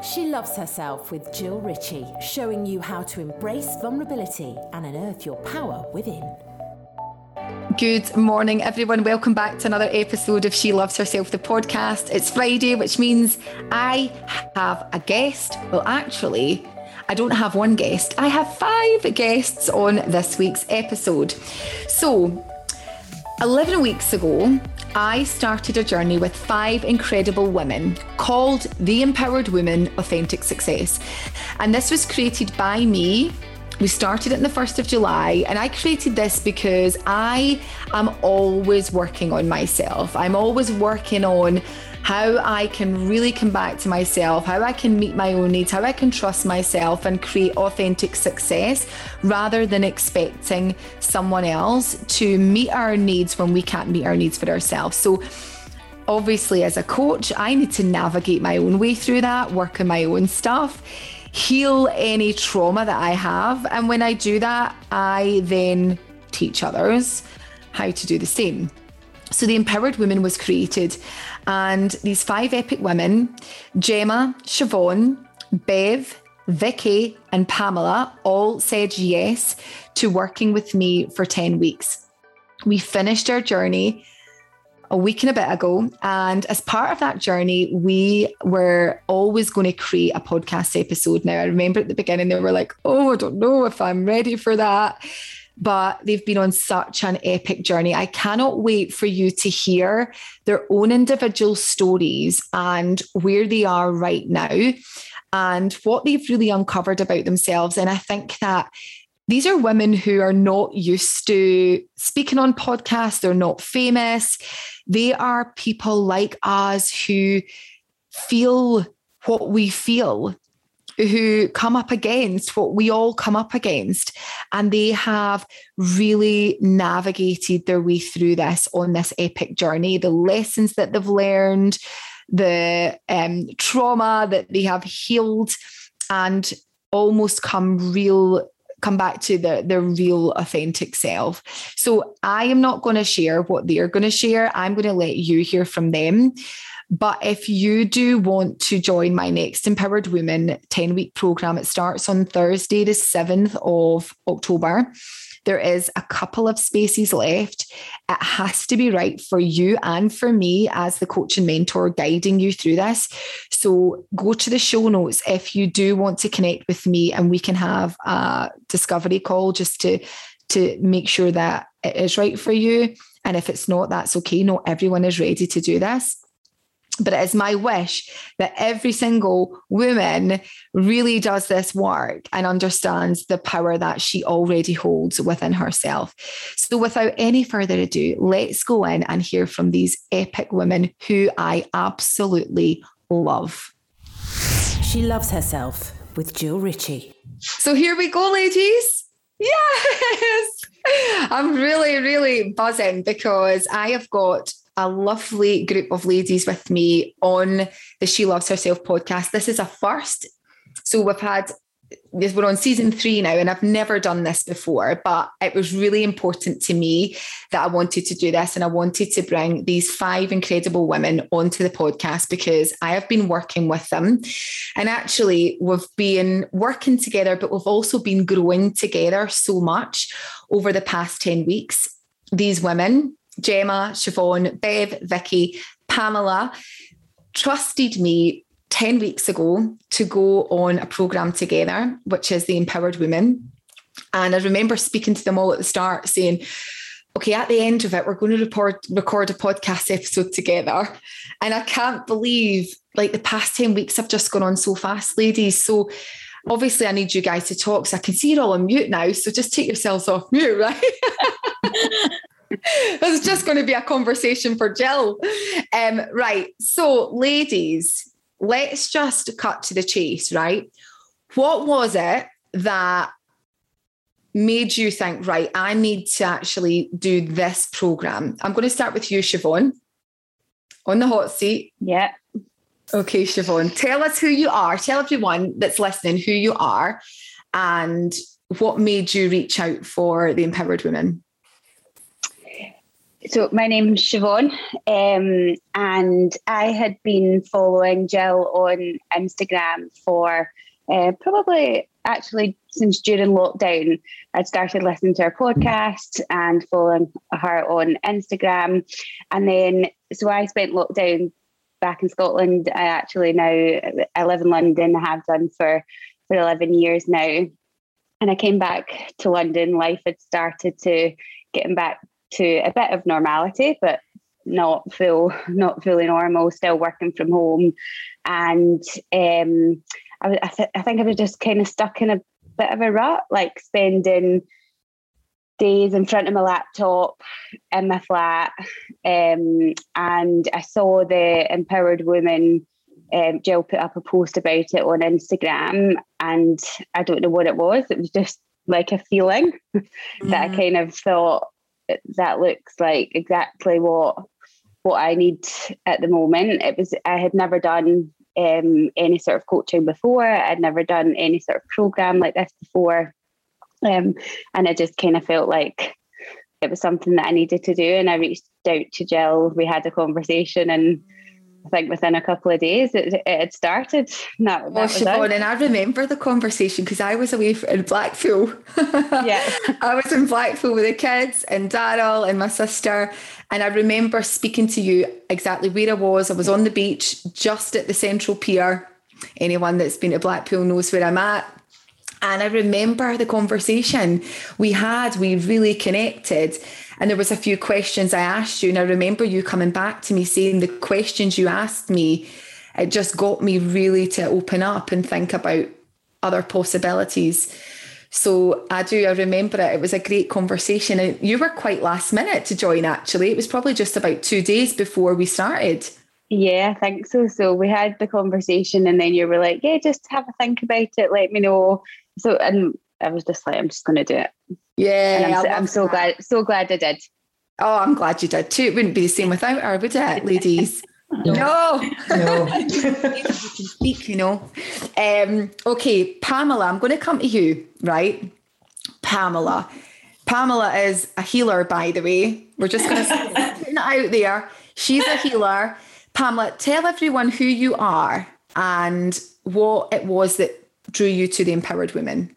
She Loves Herself with Jill Ritchie, showing you how to embrace vulnerability and unearth your power within. Good morning, everyone. Welcome back to another episode of She Loves Herself, the podcast. It's Friday, which means I have a guest. Well, actually, I don't have one guest, I have five guests on this week's episode. So, 11 weeks ago, I started a journey with five incredible women called The Empowered Woman Authentic Success. And this was created by me. We started it on the 1st of July, and I created this because I am always working on myself. I'm always working on how I can really come back to myself, how I can meet my own needs, how I can trust myself and create authentic success rather than expecting someone else to meet our needs when we can't meet our needs for ourselves. So, obviously, as a coach, I need to navigate my own way through that, work on my own stuff heal any trauma that I have. And when I do that, I then teach others how to do the same. So the Empowered Woman was created, and these five epic women, Jemma, Siobhan, Bev, Vicky, and Pamela, all said yes to working with me for 10 weeks. We finished our journey a week and a bit ago. And as part of that journey, we were always going to create a podcast episode. Now, I remember at the beginning, they were like, oh, I don't know if I'm ready for that but they've been on such an epic journey. I cannot wait for you to hear their own individual stories and where they are right now and what they've really uncovered about themselves. And I think that these are women who are not used to speaking on podcasts, they're not famous. They are people like us who feel what we feel who come up against what we all come up against. And they have really navigated their way through this on this epic journey, the lessons that they've learned, the um, trauma that they have healed, and almost come real come back to the their real authentic self. So I am not going to share what they're going to share. I'm going to let you hear from them. But if you do want to join my next Empowered Women 10 week program, it starts on Thursday, the 7th of October. There is a couple of spaces left. It has to be right for you and for me as the coach and mentor guiding you through this. So go to the show notes if you do want to connect with me and we can have a discovery call just to to make sure that it is right for you. And if it's not, that's okay. Not everyone is ready to do this. But it is my wish that every single woman really does this work and understands the power that she already holds within herself. So, without any further ado, let's go in and hear from these epic women who I absolutely love. She loves herself with Jill Ritchie. So, here we go, ladies. Yes. I'm really, really buzzing because I have got a lovely group of ladies with me on the She Loves Herself podcast. This is a first. So we've had this we're on season three now and i've never done this before but it was really important to me that i wanted to do this and i wanted to bring these five incredible women onto the podcast because i have been working with them and actually we've been working together but we've also been growing together so much over the past 10 weeks these women Jemma, Siobhan, Bev, Vicky, Pamela trusted me 10 weeks ago to go on a program together, which is the Empowered Women. And I remember speaking to them all at the start saying, okay, at the end of it, we're going to report, record a podcast episode together. And I can't believe like the past 10 weeks have just gone on so fast, ladies. So obviously I need you guys to talk. So I can see you're all on mute now. So just take yourselves off mute, right? It's just going to be a conversation for Jill. Um, right. So, ladies, let's just cut to the chase, right? What was it that made you think, right, I need to actually do this program? I'm going to start with you, Siobhan, on the hot seat. Yeah. Okay, Siobhan, tell us who you are. Tell everyone that's listening who you are and what made you reach out for the Empowered Women. So my name's Siobhan, um, and I had been following Jill on Instagram for uh, probably actually since during lockdown. I'd started listening to her podcast and following her on Instagram, and then so I spent lockdown back in Scotland. I actually now I live in London. I have done for for eleven years now, and I came back to London. Life had started to getting back to a bit of normality, but not full, not fully normal. Still working from home, and um, I, I, th- I think I was just kind of stuck in a bit of a rut, like spending days in front of my laptop in my flat, um, and I saw the empowered women. Um, Jill put up a post about it on Instagram, and I don't know what it was. It was just like a feeling mm-hmm. that I mm-hmm. kind of thought that looks like exactly what what I need at the moment. It was I had never done um, any sort of coaching before. I'd never done any sort of program like this before, um, and I just kind of felt like it was something that I needed to do. And I reached out to Jill. We had a conversation, and I think within a couple of days it, it had started. That, that oh, Siobhan, and I remember the conversation because I was away in Blackpool. yeah. I was in Blackpool with the kids and Daryl and my sister. And I remember speaking to you exactly where I was. I was on the beach just at the Central Pier. Anyone that's been to Blackpool knows where I'm at. And I remember the conversation we had, we really connected. And there was a few questions I asked you. And I remember you coming back to me saying the questions you asked me, it just got me really to open up and think about other possibilities. So I do, I remember it. It was a great conversation. And you were quite last minute to join, actually. It was probably just about two days before we started. Yeah, I think so. So we had the conversation, and then you were like, Yeah, just have a think about it, let me know. So, and I was just like, I'm just going to do it. Yeah, and I'm, I'm so glad, so glad I did. Oh, I'm glad you did too. It wouldn't be the same without her, would it, ladies? No. No. no. you can speak, you know. Um, okay, Pamela, I'm going to come to you, right? Pamela. Pamela is a healer, by the way. We're just going to put it out there. She's a healer. Pamela, tell everyone who you are and what it was that drew you to the Empowered Women.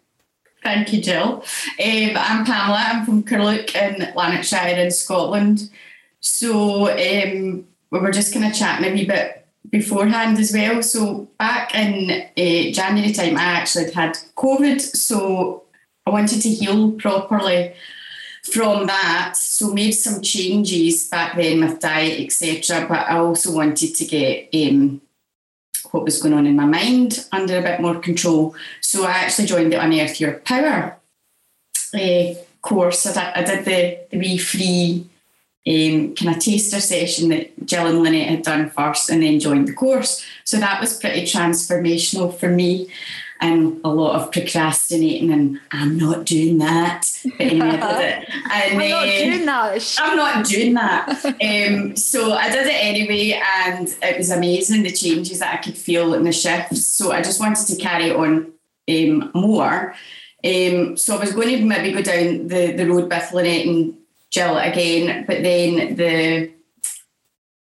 Thank you, Jill. Um, I'm Pamela. I'm from Carluke in Lanarkshire in Scotland. So um, we were just kind of chatting a wee bit beforehand as well. So back in uh, January time, I actually had had COVID. So I wanted to heal properly from that. So made some changes back then with diet, etc. But I also wanted to get um, what was going on in my mind under a bit more control. So I actually joined the Unearth Your Power uh, course. I did, I did the, the wee free um, kind of taster session that Jill and Lynette had done first and then joined the course. So that was pretty transformational for me and a lot of procrastinating and I'm not doing that. But anyway, I did it. And, not uh, doing that. I'm not doing that. um, so I did it anyway and it was amazing the changes that I could feel in the shifts. So I just wanted to carry on um, more. Um, so I was going to maybe go down the, the road with Lynette and Jill again, but then the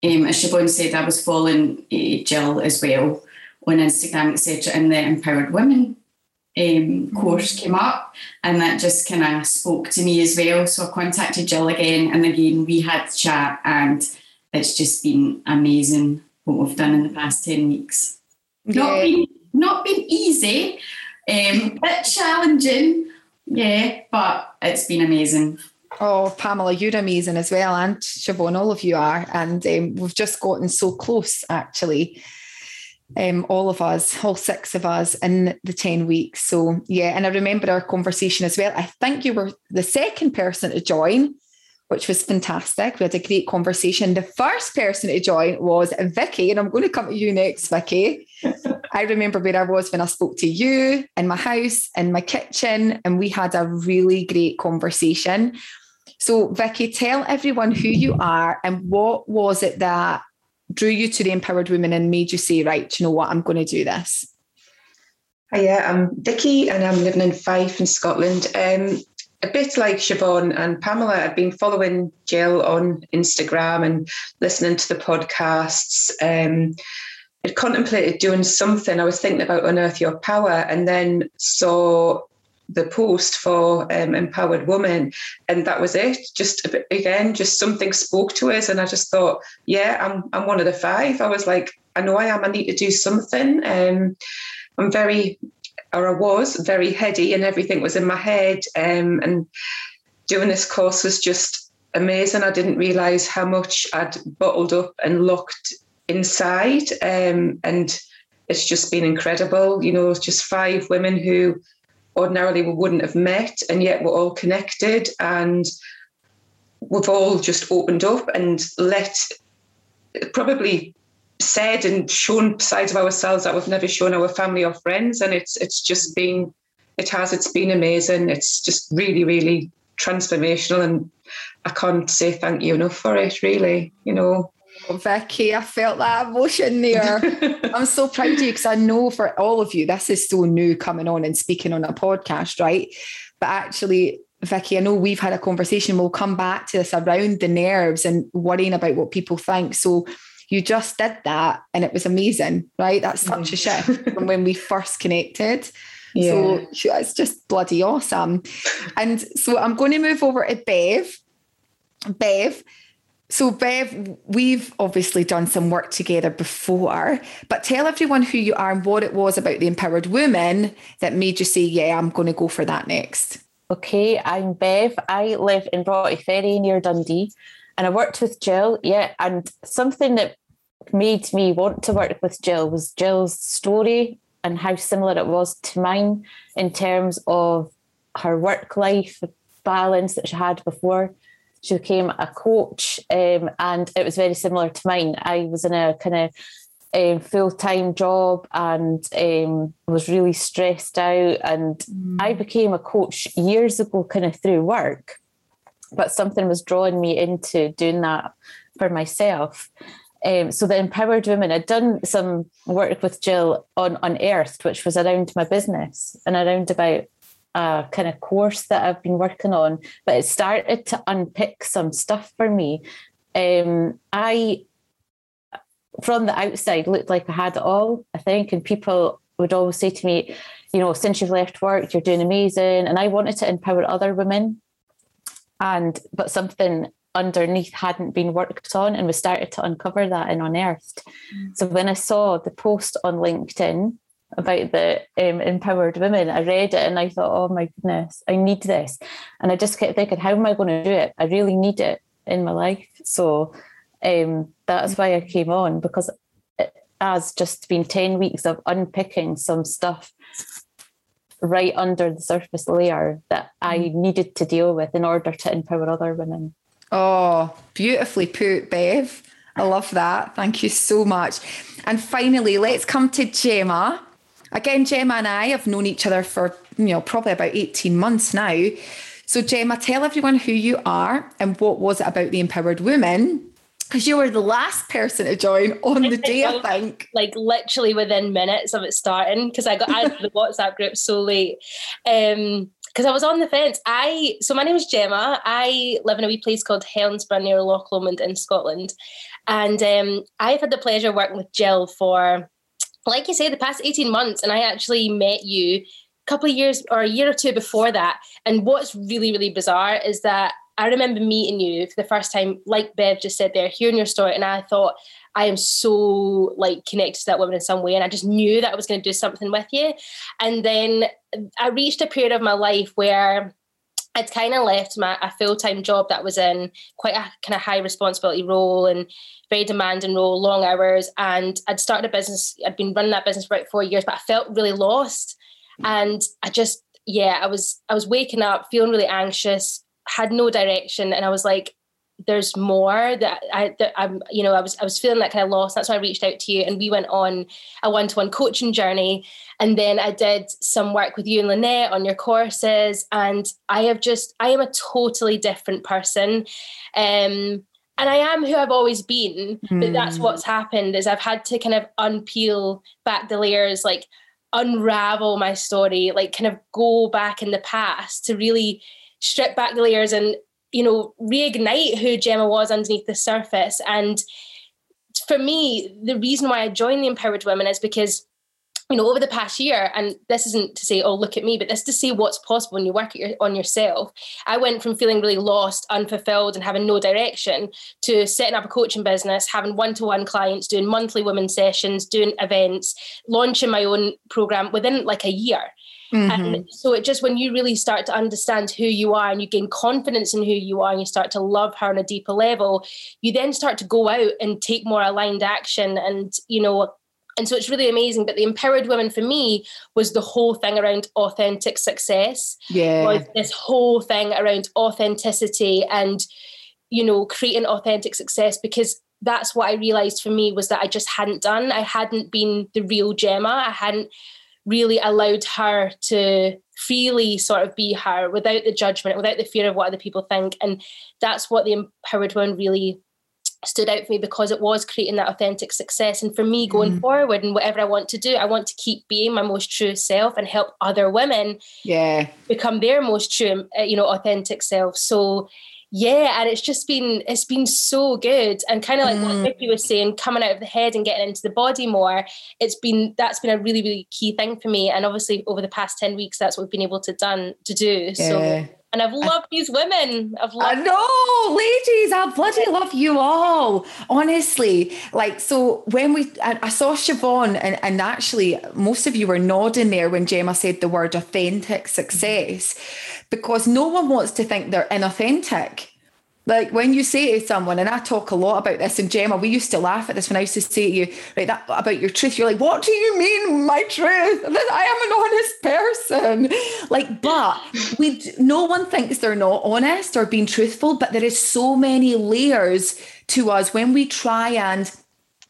um, as Siobhan said, I was following uh, Jill as well on Instagram, etc. And the Empowered Women um, course came up, and that just kind of spoke to me as well. So I contacted Jill again, and again we had chat, and it's just been amazing what we've done in the past ten weeks. Yeah. Not been not been easy, um, bit challenging, yeah, but it's been amazing. Oh, Pamela, you're amazing as well, and Siobhan, all of you are, and um, we've just gotten so close actually um, all of us, all six of us in the 10 weeks. So, yeah, and I remember our conversation as well. I think you were the second person to join, which was fantastic. We had a great conversation. The first person to join was Vicky, and I'm going to come to you next, Vicky. I remember where I was when I spoke to you in my house, in my kitchen, and we had a really great conversation. So, Vicky, tell everyone who you are and what was it that drew you to the empowered women and made you say, right, you know what, I'm going to do this? Hiya, I'm Vicky and I'm living in Fife in Scotland. Um, a bit like Siobhan and Pamela, I've been following Jill on Instagram and listening to the podcasts. Um, I'd contemplated doing something. I was thinking about Unearth Your Power and then saw the post for um, Empowered Woman, and that was it. Just again, just something spoke to us, and I just thought, yeah, I'm I'm one of the five. I was like, I know I am. I need to do something. Um, I'm very or I was very heady and everything was in my head. Um, and doing this course was just amazing. I didn't realize how much I'd bottled up and locked inside. Um, and it's just been incredible. You know, just five women who ordinarily we wouldn't have met, and yet we're all connected. And we've all just opened up and let probably said and shown sides of ourselves that we've never shown our family or friends and it's it's just been it has it's been amazing it's just really really transformational and i can't say thank you enough for it really you know Vicky, I felt that emotion there. I'm so proud of you because I know for all of you, this is so new coming on and speaking on a podcast, right? But actually, Vicky, I know we've had a conversation. We'll come back to this around the nerves and worrying about what people think. So you just did that and it was amazing, right? That's such a shift from when we first connected. Yeah. So it's just bloody awesome. And so I'm going to move over to Bev. Bev, so, Bev, we've obviously done some work together before, but tell everyone who you are and what it was about the empowered woman that made you say, Yeah, I'm going to go for that next. Okay, I'm Bev. I live in Broughty Ferry near Dundee and I worked with Jill, yeah. And something that made me want to work with Jill was Jill's story and how similar it was to mine in terms of her work life balance that she had before she became a coach um, and it was very similar to mine i was in a kind of um, full-time job and um, was really stressed out and mm. i became a coach years ago kind of through work but something was drawing me into doing that for myself. Um, so the empowered women, I'd done some work with Jill on Unearthed, which was around my business and around about a kind of course that I've been working on. But it started to unpick some stuff for me. Um, I, from the outside, looked like I had it all. I think, and people would always say to me, you know, since you've left work, you're doing amazing. And I wanted to empower other women and but something underneath hadn't been worked on and we started to uncover that and unearthed mm. so when i saw the post on linkedin about the um, empowered women i read it and i thought oh my goodness i need this and i just kept thinking how am i going to do it i really need it in my life so um, that's why i came on because it has just been 10 weeks of unpicking some stuff right under the surface layer that I mm. needed to deal with in order to empower other women. Oh, beautifully put, Bev. I love that. Thank you so much. And finally, let's come to Jemma. Again, Jemma and I have known each other for, you know, probably about 18 months now. So, Jemma, tell everyone who you are and what was it about the empowered women because you were the last person to join on the day, I think. Like literally within minutes of it starting, because I got added to the WhatsApp group so late. Um, because I was on the fence. I so my name is Jemma. I live in a wee place called Helensburgh near Loch Lomond in Scotland, and um, I've had the pleasure of working with Jill for, like you say, the past eighteen months. And I actually met you a couple of years or a year or two before that. And what's really really bizarre is that I remember meeting you for the first time, like Bev just said there, hearing your story, and I thought, I am so like connected to that woman in some way. And I just knew that I was going to do something with you. And then I reached a period of my life where I'd kind of left my a full-time job that was in quite a kind of high responsibility role and very demanding role, long hours. And I'd started a business, I'd been running that business for about four years, but I felt really lost. Mm. And I just, yeah, I was I was waking up feeling really anxious, had no direction and I was like there's more that I that I'm you know I was I was feeling that kind of lost that's why I reached out to you and we went on a one-to-one coaching journey and then I did some work with you and Lynette on your courses and I have just I am a totally different person um and I am who I've always been mm. but that's hmm. what's happened is I've had to kind of unpeel back the layers like unravel my story like kind of go back in the past to really strip back the layers and you know reignite who Jemma was underneath the surface. And for me, the reason why I joined the Empowered Women is because you know, over the past year, and this isn't to say, oh, look at me, but this to see what's possible when you work your, on yourself. I went from feeling really lost, unfulfilled, and having no direction to setting up a coaching business, having one to one clients, doing monthly women sessions, doing events, launching my own program within like a year. Mm-hmm. And so it just when you really start to understand who you are and you gain confidence in who you are and you start to love her on a deeper level, you then start to go out and take more aligned action and you know and so it's really amazing. But the empowered women for me was the whole thing around authentic success. Yeah. Was this whole thing around authenticity and, you know, creating authentic success because that's what I realized for me was that I just hadn't done. I hadn't been the real Jemma. I hadn't really allowed her to freely sort of be her without the judgment, without the fear of what other people think. And that's what the empowered woman really stood out for me because it was creating that authentic success. And for me going mm. forward and whatever I want to do, I want to keep being my most true self and help other women yeah become their most true, uh, you know, authentic self. So yeah, and it's just been it's been so good. And kind of like mm. what Vicky was saying, coming out of the head and getting into the body more, it's been that's been a really, really key thing for me. And obviously over the past 10 weeks, that's what we've been able to done to do. Yeah. So and I've loved I, these women. I've uh, loved. I know, ladies. I bloody love you all. Honestly, like so. When we, I, I, saw Siobhan, and and actually, most of you were nodding there when Jemma said the word authentic success, because no one wants to think they're inauthentic. Like when you say to someone, and I talk a lot about this, and Jemma, we used to laugh at this when I used to say to you, right, that about your truth. You're like, what do you mean, my truth? I am an honest person. Like, but we, no one thinks they're not honest or being truthful, but there is so many layers to us when we try and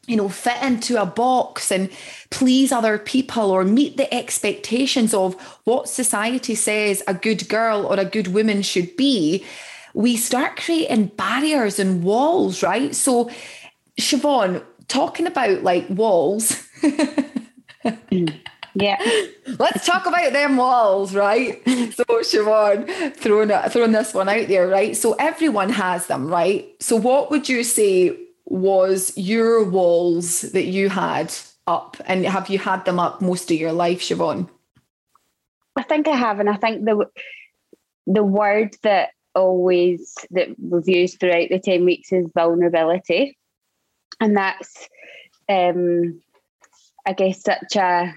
you know, fit into a box and please other people or meet the expectations of what society says a good girl or a good woman should be we start creating barriers and walls, right? So, Siobhan, talking about like walls. yeah. Let's talk about them walls, right? So, Siobhan, throwing, throwing this one out there, right? So, everyone has them, right? So, what would you say was your walls that you had up? And have you had them up most of your life, Siobhan? I think I have. And I think the, the word that always that we've used throughout the 10 weeks is vulnerability. And that's um I guess such a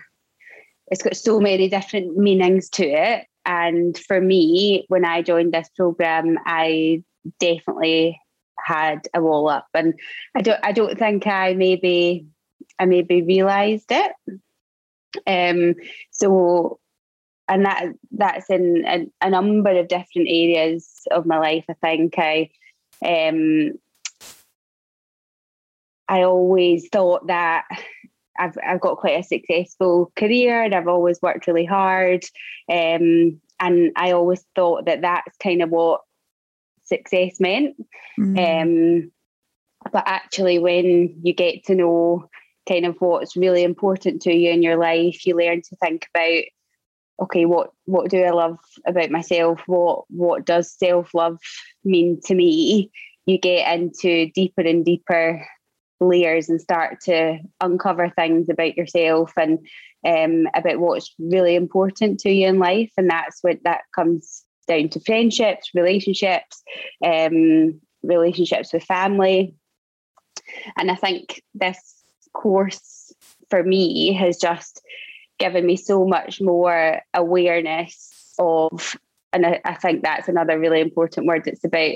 it's got so many different meanings to it. And for me, when I joined this program, I definitely had a wall up. And I don't I don't think I maybe I maybe realized it. Um so and that that's in a, a, number of different areas of my life. I think I um, I always thought that I've I've got quite a successful career and I've always worked really hard. Um, and I always thought that that's kind of what success meant. Mm. Um, but actually, when you get to know kind of what's really important to you in your life, you learn to think about okay, what what do I love about myself? What what does self love mean to me? You get into deeper and deeper layers and start to uncover things about yourself and um, about what's really important to you in life, and that's what that comes down to friendships, relationships, um, relationships with family, and I think this course for me has just given me so much more awareness of and I, I, think that's another really important word it's about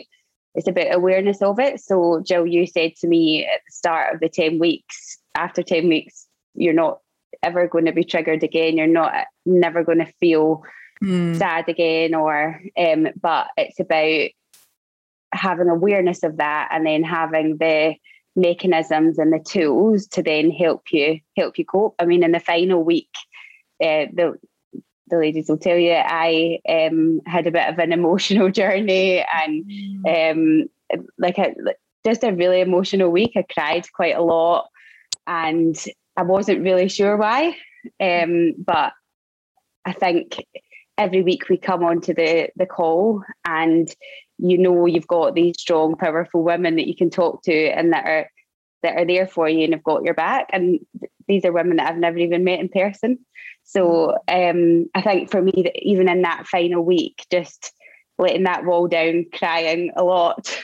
it's about awareness of it so jill you said to me at the start of the 10 weeks after 10 weeks you're not ever going to be triggered again you're not never going to feel mm. sad again or um but it's about having awareness of that and then having the mechanisms and the tools to then help you help you cope i mean in the final week uh, the the ladies will tell you I um, had a bit of an emotional journey and um, like a, just a really emotional week. I cried quite a lot and I wasn't really sure why. Um, but I think every week we come onto the the call and you know you've got these strong, powerful women that you can talk to and that are that are there for you and have got your back. And these are women that I've never even met in person. So um, I think for me, that even in that final week, just letting that wall down, crying a lot.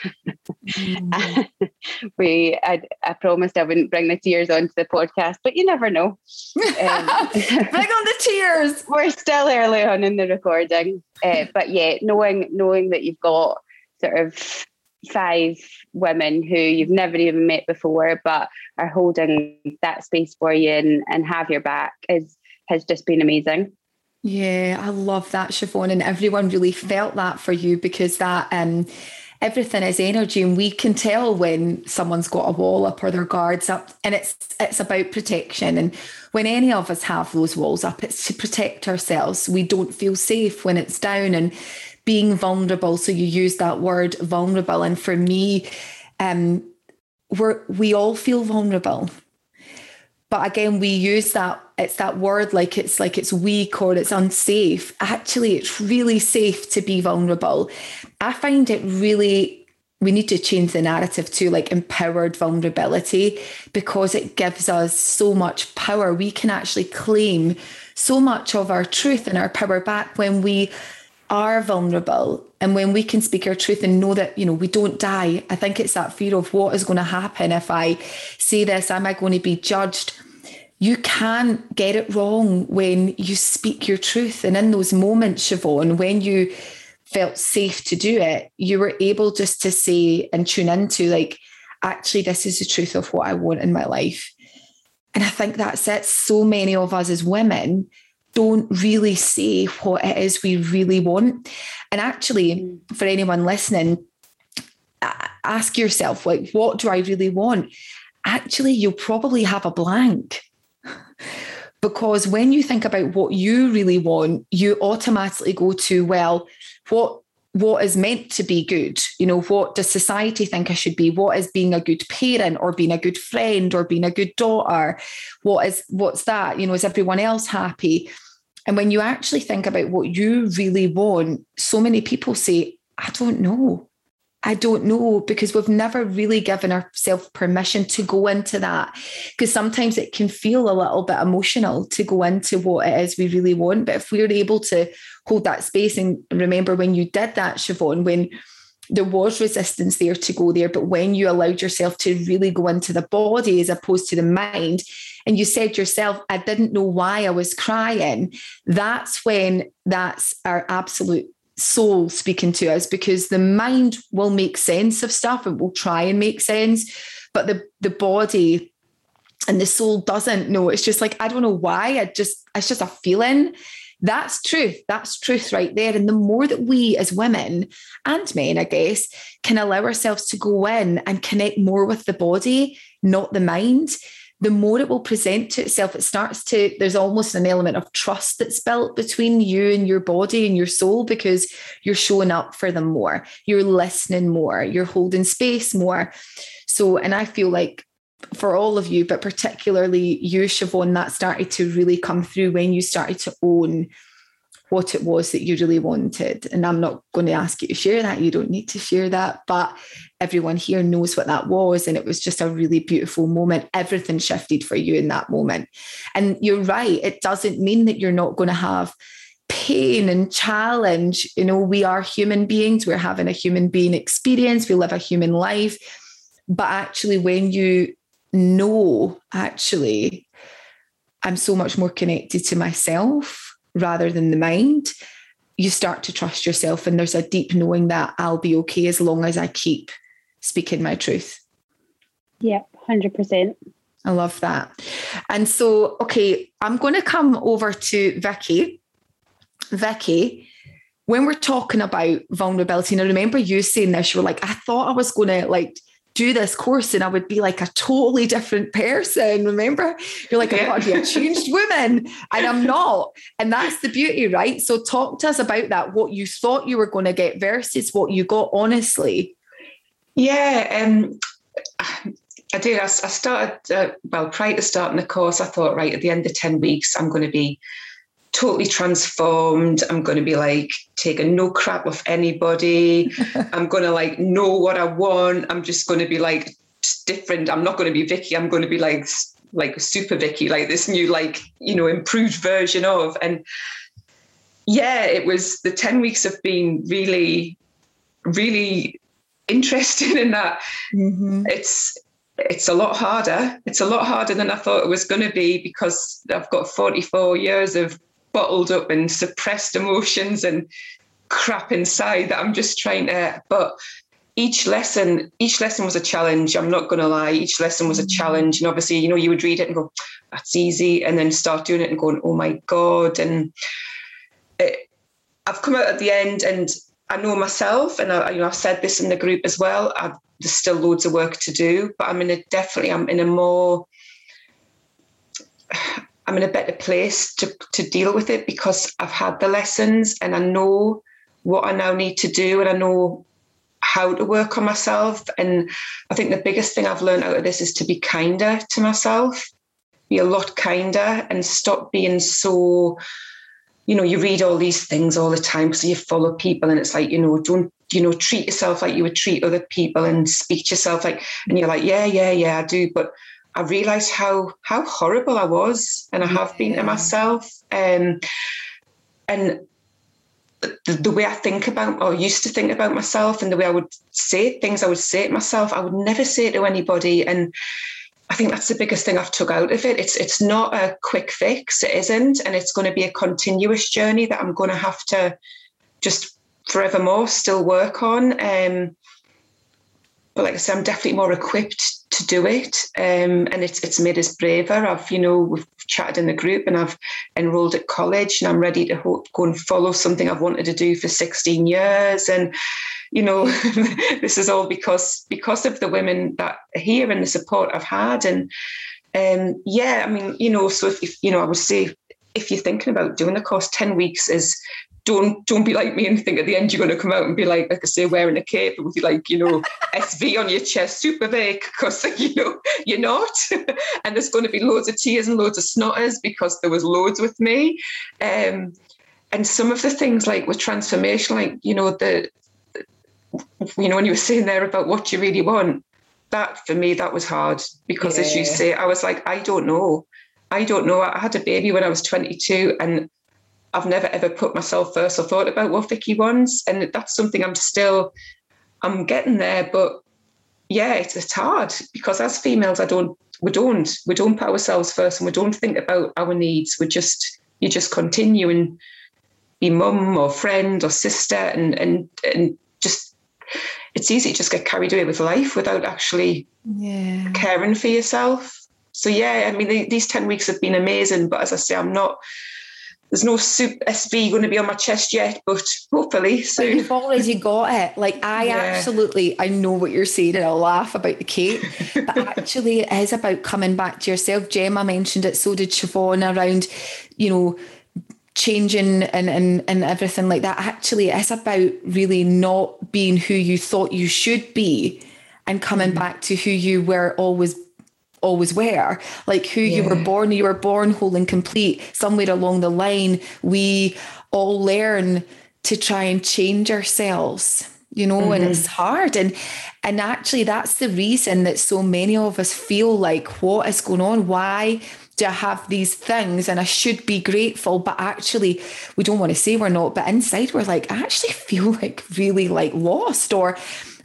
Mm. we, I, I promised I wouldn't bring the tears onto the podcast, but you never know. Um, bring on the tears. We're still early on in the recording, uh, but yeah, knowing knowing that you've got sort of five women who you've never even met before, but are holding that space for you and, and have your back is has just been amazing. Yeah, I love that, Siobhan. And everyone really felt that for you because that um everything is energy and we can tell when someone's got a wall up or their guards up and it's it's about protection and when any of us have those walls up it's to protect ourselves we don't feel safe when it's down and being vulnerable. So you use that word vulnerable. And for me um we're we all feel vulnerable. But again we use that it's that word like it's like it's weak or it's unsafe. Actually it's really safe to be vulnerable. I find it really we need to change the narrative to like empowered vulnerability because it gives us so much power. We can actually claim so much of our truth and our power back when we are vulnerable and when we can speak our truth and know that you know we don't die i think it's that fear of what is going to happen. If i say this am i going to be judged? You can't get it wrong when you speak your truth. And in those moments siobhan when you felt safe to do it you were able just to say and tune into like actually this is the truth of what i want in my life. And i think that's it. So many of us as women don't really say what it is we really want. And actually, mm. for anyone listening, ask yourself, like, what do I really want? Actually, you'll probably have a blank. because when you think about what you really want, you automatically go to, well, what what is meant to be good? You know what does society think i should be? What is being a good parent or being a good friend or being a good daughter? What is what's that? You know is everyone else happy? And when you actually think about what you really want so many people say i don't know I don't know because we've never really given ourselves permission to go into that. Because sometimes it can feel a little bit emotional to go into what it is we really want. But if we're able to hold that space and remember when you did that, Siobhan, when there was resistance there to go there, but when you allowed yourself to really go into the body as opposed to the mind, and you said yourself, I didn't know why I was crying, that's when that's our absolute soul speaking to us because the mind will make sense of stuff and will try and make sense but the the body and the soul doesn't know. It's just like i don't know why. I just it's just a feeling. That's truth. That's truth right there. And the more that we as women and men i guess can allow ourselves to go in and connect more with the body not the mind the more it will present to itself, it starts to, there's almost an element of trust that's built between you and your body and your soul because you're showing up for them more, you're listening more, you're holding space more. So, and I feel like for all of you, but particularly you, Siobhan, that started to really come through when you started to own what it was that you really wanted. And I'm not going to ask you to share that. You don't need to share that. But everyone here knows what that was. And it was just a really beautiful moment. Everything shifted for you in that moment. And you're right, it doesn't mean that you're not going to have pain and challenge. You know, we are human beings, we're having a human being experience, we live a human life. But actually, when you know, actually, I'm so much more connected to myself rather than the mind, you start to trust yourself. And there's a deep knowing that I'll be okay as long as I keep speaking my truth. Yep, 100%. I love that. And so, okay, I'm going to come over to Vicky. Vicky, when we're talking about vulnerability, and I remember you saying this, you were like, I thought I was going to like do this course and I would be like a totally different person. Remember? You're like, I'm going to be a changed woman. And I'm not. And that's the beauty, right? So talk to us about that, what you thought you were going to get versus what you got honestly. Yeah. Um, I did. I, I started, uh, well, prior to starting the course, I thought, right, at the end of 10 weeks, I'm going to be totally transformed. I'm going to be like taking no crap off anybody. I'm going to like know what I want. I'm just going to be like different. I'm not going to be Vicky. I'm going to be like like super Vicky, like this new like you know improved version of. And yeah, it was the ten weeks have been really, really interesting in that mm-hmm. it's it's a lot harder. It's a lot harder than I thought it was going to be because I've got 44 years of bottled up and suppressed emotions and crap inside that I'm just trying to. But each lesson, each lesson was a challenge. I'm not going to lie. Each lesson was a mm. challenge, and obviously, you know, you would read it and go, "That's easy," and then start doing it and going, "Oh my god!" And it, I've come out at the end, and I know myself, and I, you know, I've said this in the group as well. I've, there's still loads of work to do, but I'm in a definitely, I'm in a more I'm in a better place to, to deal with it because I've had the lessons and I know what I now need to do and I know how to work on myself. And I think the biggest thing I've learned out of this is to be kinder to myself, be a lot kinder and stop being so, you know, you read all these things all the time so you follow people and it's like, you know, don't, you know, treat yourself like you would treat other people and speak to yourself like, and you're like, yeah, yeah, yeah, I do. But I realised how how horrible I was, and I have been to myself. Um, and the, the, way I think about or used to think about myself, and the way I would say things, I would say it myself. I would never say it to anybody, and I think that's the biggest thing I've took out of it. It's it's not a quick fix. It isn't, and it's going to be a continuous journey that I'm going to have to just forevermore still work on. Um, but like I said, I'm definitely more equipped to do it, um, and it's it's made us braver. I've you know we've chatted in the group, and I've enrolled at college, and I'm ready to go and follow something I've wanted to do for 16 years, and you know this is all because because of the women that are here and the support I've had, and um, yeah, I mean you know so if, if you know I would say if you're thinking about doing the course, 10 weeks is don't don't be like me and think at the end you're going to come out and be like, like I say, wearing a cape with like you know SV on your chest, super big, because you know you're not, and there's going to be loads of tears and loads of snotters because there was loads with me, um, and some of the things like were transformational, like you know the, you know when you were saying there about what you really want, that for me that was hard because yeah. as you say, I was like I don't know, I don't know. I had a baby when I was 22 and I've never ever put myself first or thought about what Vicky wants. And that's something I'm still, I'm getting there. But yeah, it's, it's hard because as females, I don't, we don't, we don't put ourselves first and we don't think about our needs. We just, you just continue and be mum or friend or sister and, and, and just, it's easy to just get carried away with life without actually yeah. caring for yourself. So yeah, I mean, these 10 weeks have been amazing, but as I say, I'm not, there's no soup SV going to be on my chest yet, but hopefully soon. But you've already got it. Like I yeah. absolutely, I know what you're saying, and I'll laugh about the cake, but actually, it is about coming back to yourself. Jemma mentioned it, so did Siobhan around, you know, changing and and and everything like that. Actually, it's about really not being who you thought you should be, and coming mm-hmm. back to who you were always always were. Like who yeah. you were born you were born whole and complete. Somewhere along the line we all learn to try and change ourselves you know mm-hmm. and it's hard. And and actually that's the reason that so many of us feel like what is going on? Why do I have these things? And I should be grateful, but actually we don't want to say we're not, but inside we're like, I actually feel like really like lost or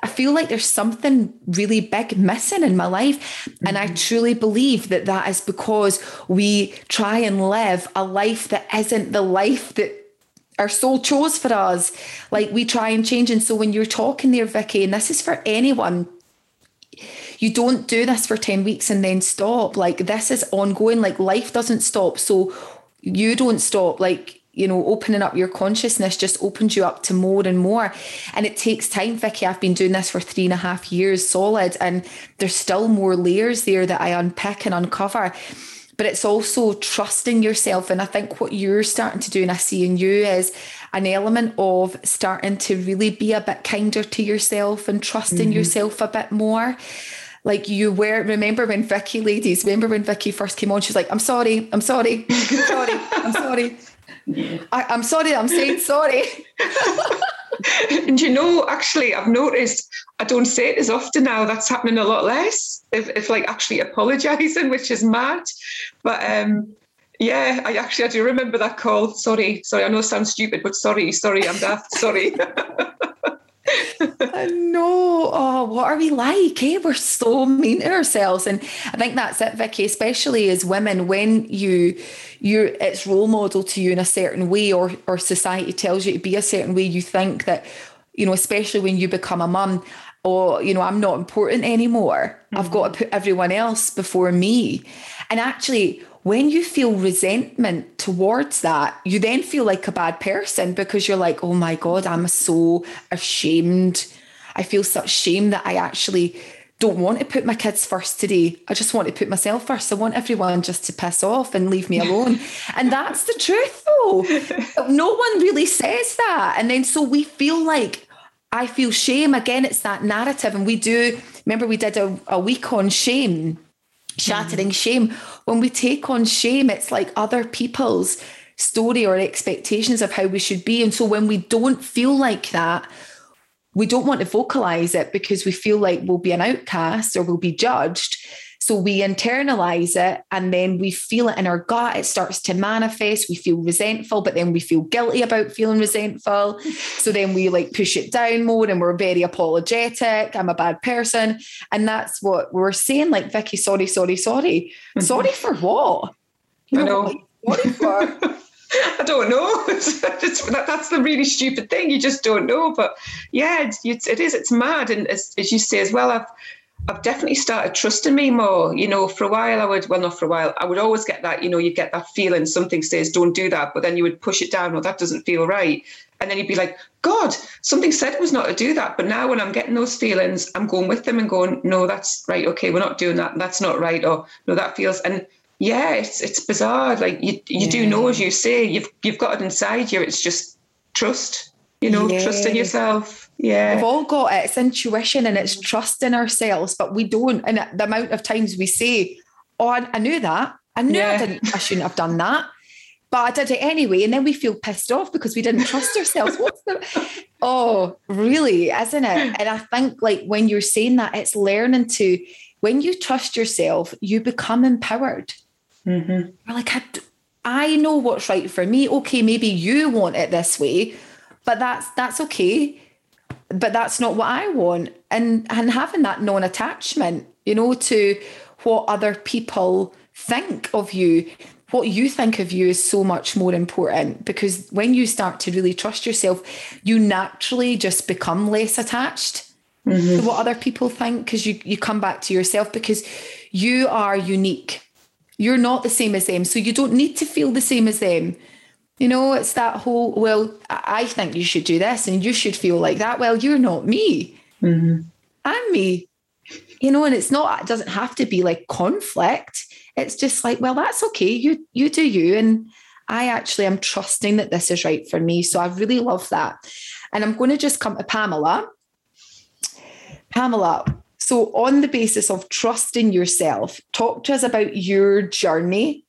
I feel like there's something really big missing in my life. Mm-hmm. And I mm-hmm. truly believe that that is because we try and live a life that isn't the life that our soul chose for us. Like we try and change. And so when you're talking there, Vicky, and this is for anyone, you don't do this for 10 weeks and then stop. Like this is ongoing. Like life doesn't stop. So you don't stop. Like you know, opening up your consciousness just opens you up to more and more. And it takes time, Vicky. I've been doing this for three and a half years solid, and there's still more layers there that I unpick and uncover. But it's also trusting yourself. And I think what you're starting to do, and I see in you, is an element of starting to really be a bit kinder to yourself and trusting mm-hmm. yourself a bit more like you were remember when Vicky ladies remember when Vicky first came on she's like I'm sorry I'm sorry I'm sorry I'm sorry I, am sorry, I'm saying sorry. and you know, actually, I've noticed I don't say it as often now. That's happening a lot less. If, if like actually apologising, which is mad. But um, yeah, I actually I do remember that call. Sorry, sorry. I know it sounds stupid, but sorry, sorry, I'm daft. Sorry. I know. Oh, what are we like? Eh? We're so mean to ourselves. And I think that's it, Vicky, especially as women, when you you it's role model to you in a certain way or or society tells you to be a certain way, you think that, you know, especially when you become a mum, or, you know, I'm not important anymore. Mm-hmm. I've got to put everyone else before me. And actually, when you feel resentment towards that, you then feel like a bad person because you're like, oh my God, I'm so ashamed. I feel such shame that I actually don't want to put my kids first today. I just want to put myself first. I want everyone just to piss off and leave me alone. and that's the truth, though. no one really says that. And then so we feel like I feel shame. Again, it's that narrative. And we do, remember, we did a, a week on shame shattering shame. When we take on shame, it's like other people's story or expectations of how we should be. And so when we don't feel like that, we don't want to vocalize it because we feel like we'll be an outcast or we'll be judged. So we internalize it and then we feel it in our gut. It starts to manifest. We feel resentful, but then we feel guilty about feeling resentful. So then we like push it down more and we're very apologetic. I'm a bad person. And that's what we're saying, like, Vicky, sorry, sorry, sorry. Mm-hmm. Sorry for what? You know, I know. Sorry for. I don't know. It's, it's, that's the really stupid thing. You just don't know. But yeah, it's, it is. It's mad. And as, as you say as well, I've I've definitely started trusting me more. You know, for a while I would, well, not for a while, I would always get that, you know, you'd get that feeling something says, don't do that, but then you would push it down, or that doesn't feel right. And then you'd be like, God, something said it was not to do that. But now when I'm getting those feelings, I'm going with them and going, no, that's right. Okay, we're not doing that. That's not right. Or no, that feels, and yeah, it's, it's bizarre. Like you, you yeah. do know, as you say, you've, you've got it inside you. It's just trust, you know, yeah. trust in yourself. Yeah. We've all got it. It's intuition and it's trust in ourselves, but we don't. And the amount of times we say, Oh, I, I knew that. I knew yeah. I didn't, I shouldn't have done that. But I did it anyway. And then we feel pissed off because we didn't trust ourselves. What's the oh, really, isn't it? And I think like when you're saying that, it's learning to when you trust yourself, you become empowered. Mm-hmm. You're like, I, I know what's right for me. Okay, maybe you want it this way, but that's that's okay but that's not what I want. And and having that non-attachment, you know, to what other people think of you, what you think of you is so much more important because when you start to really trust yourself, you naturally just become less attached mm-hmm. to what other people think because you you come back to yourself because you are unique. You're not the same as them. So you don't need to feel the same as them. You know, it's that whole, well, I think you should do this and you should feel like that. Well, you're not me. Mm-hmm. I'm me. You know, and it's not, it doesn't have to be like conflict. It's just like, well, that's okay. You you do you. And I actually am trusting that this is right for me. So I really love that. And I'm going to just come to Pamela. Pamela, so on the basis of trusting yourself, talk to us about your journey.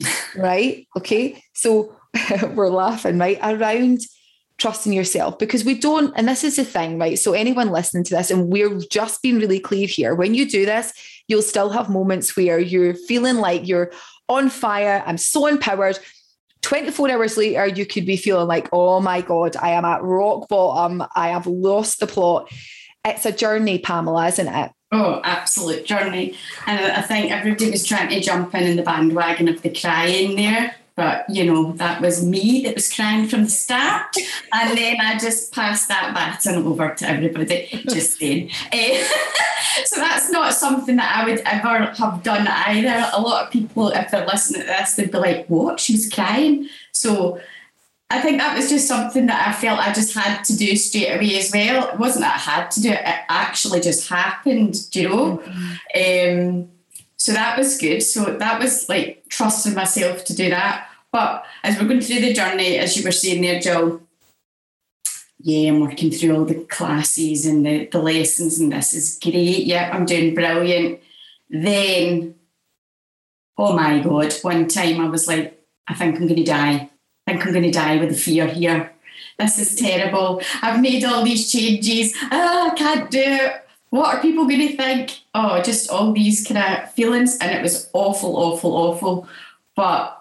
right? Okay. So we're laughing, right? Around trusting yourself because we don't, and this is the thing, right? So, anyone listening to this, and we're just being really clear here, when you do this, you'll still have moments where you're feeling like you're on fire. I'm so empowered. 24 hours later, you could be feeling like, oh my God, I am at rock bottom. I have lost the plot. It's a journey, Pamela, isn't it? Oh, absolute journey. And I think everybody was trying to jump in in the bandwagon of the crying there but you know that was me that was crying from the start and then i just passed that baton over to everybody just saying uh, so that's not something that i would ever have done either a lot of people if they're listening to this they'd be like what she was crying so I think that was just something that I felt I just had to do straight away as well. It wasn't that I had to do it, it actually just happened, do you know? Mm-hmm. Um, so that was good. So that was like trusting myself to do that. But as we're going through the journey, as you were saying there, Jill, yeah, I'm working through all the classes and the, the lessons, and this is great. Yeah, I'm doing brilliant. Then, oh my God, one time I was like, I think I'm going to die. I think I'm going to die with the fear here. This is terrible. I've made all these changes. Ah, I can't do it. What are people going to think? Oh, just all these kind of feelings. And it was awful, awful, awful. But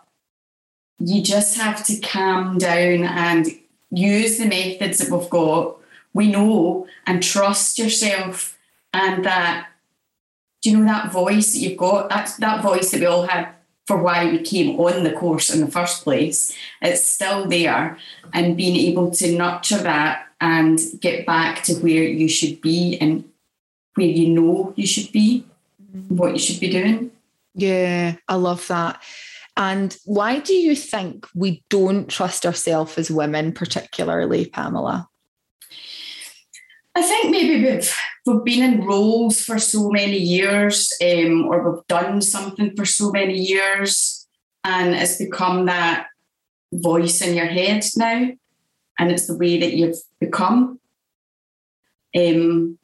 you just have to calm down and use the methods that we've got. We know and trust yourself and that do you know that voice that you've got? That that voice that we all had for why we came on the course in the first place. It's still there, and being able to nurture that and get back to where you should be and where you know you should be, what you should be doing. Yeah, I love that. And why do you think we don't trust ourselves as women, particularly, Pamela? I think maybe we've we've been in roles for so many years, um, or we've done something for so many years, and it's become that voice in your head now, and it's the way that you've become. Um,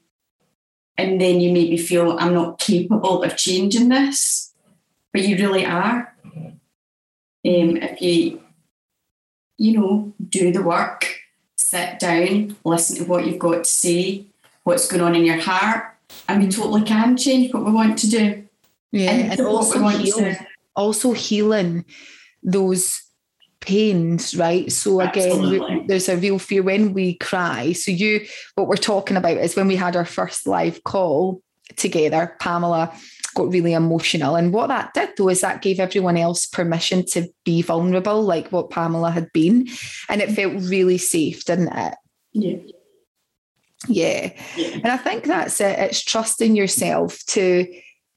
and then you maybe feel I'm not capable of changing this, but you really are. Um, if you, you know, do the work, sit down, listen to what you've got to say, what's going on in your heart, and we totally can change what we want to do. Yeah, and, and also, heal, also healing those pains, right? So again, we, there's a real fear when we cry. So you, what we're talking about is when we had our first live call together, Pamela got really emotional. And what that did though is that gave everyone else permission to be vulnerable, like what Pamela had been. And it felt really safe, didn't it? Yeah. Yeah. yeah. And I think that's it. It's trusting yourself to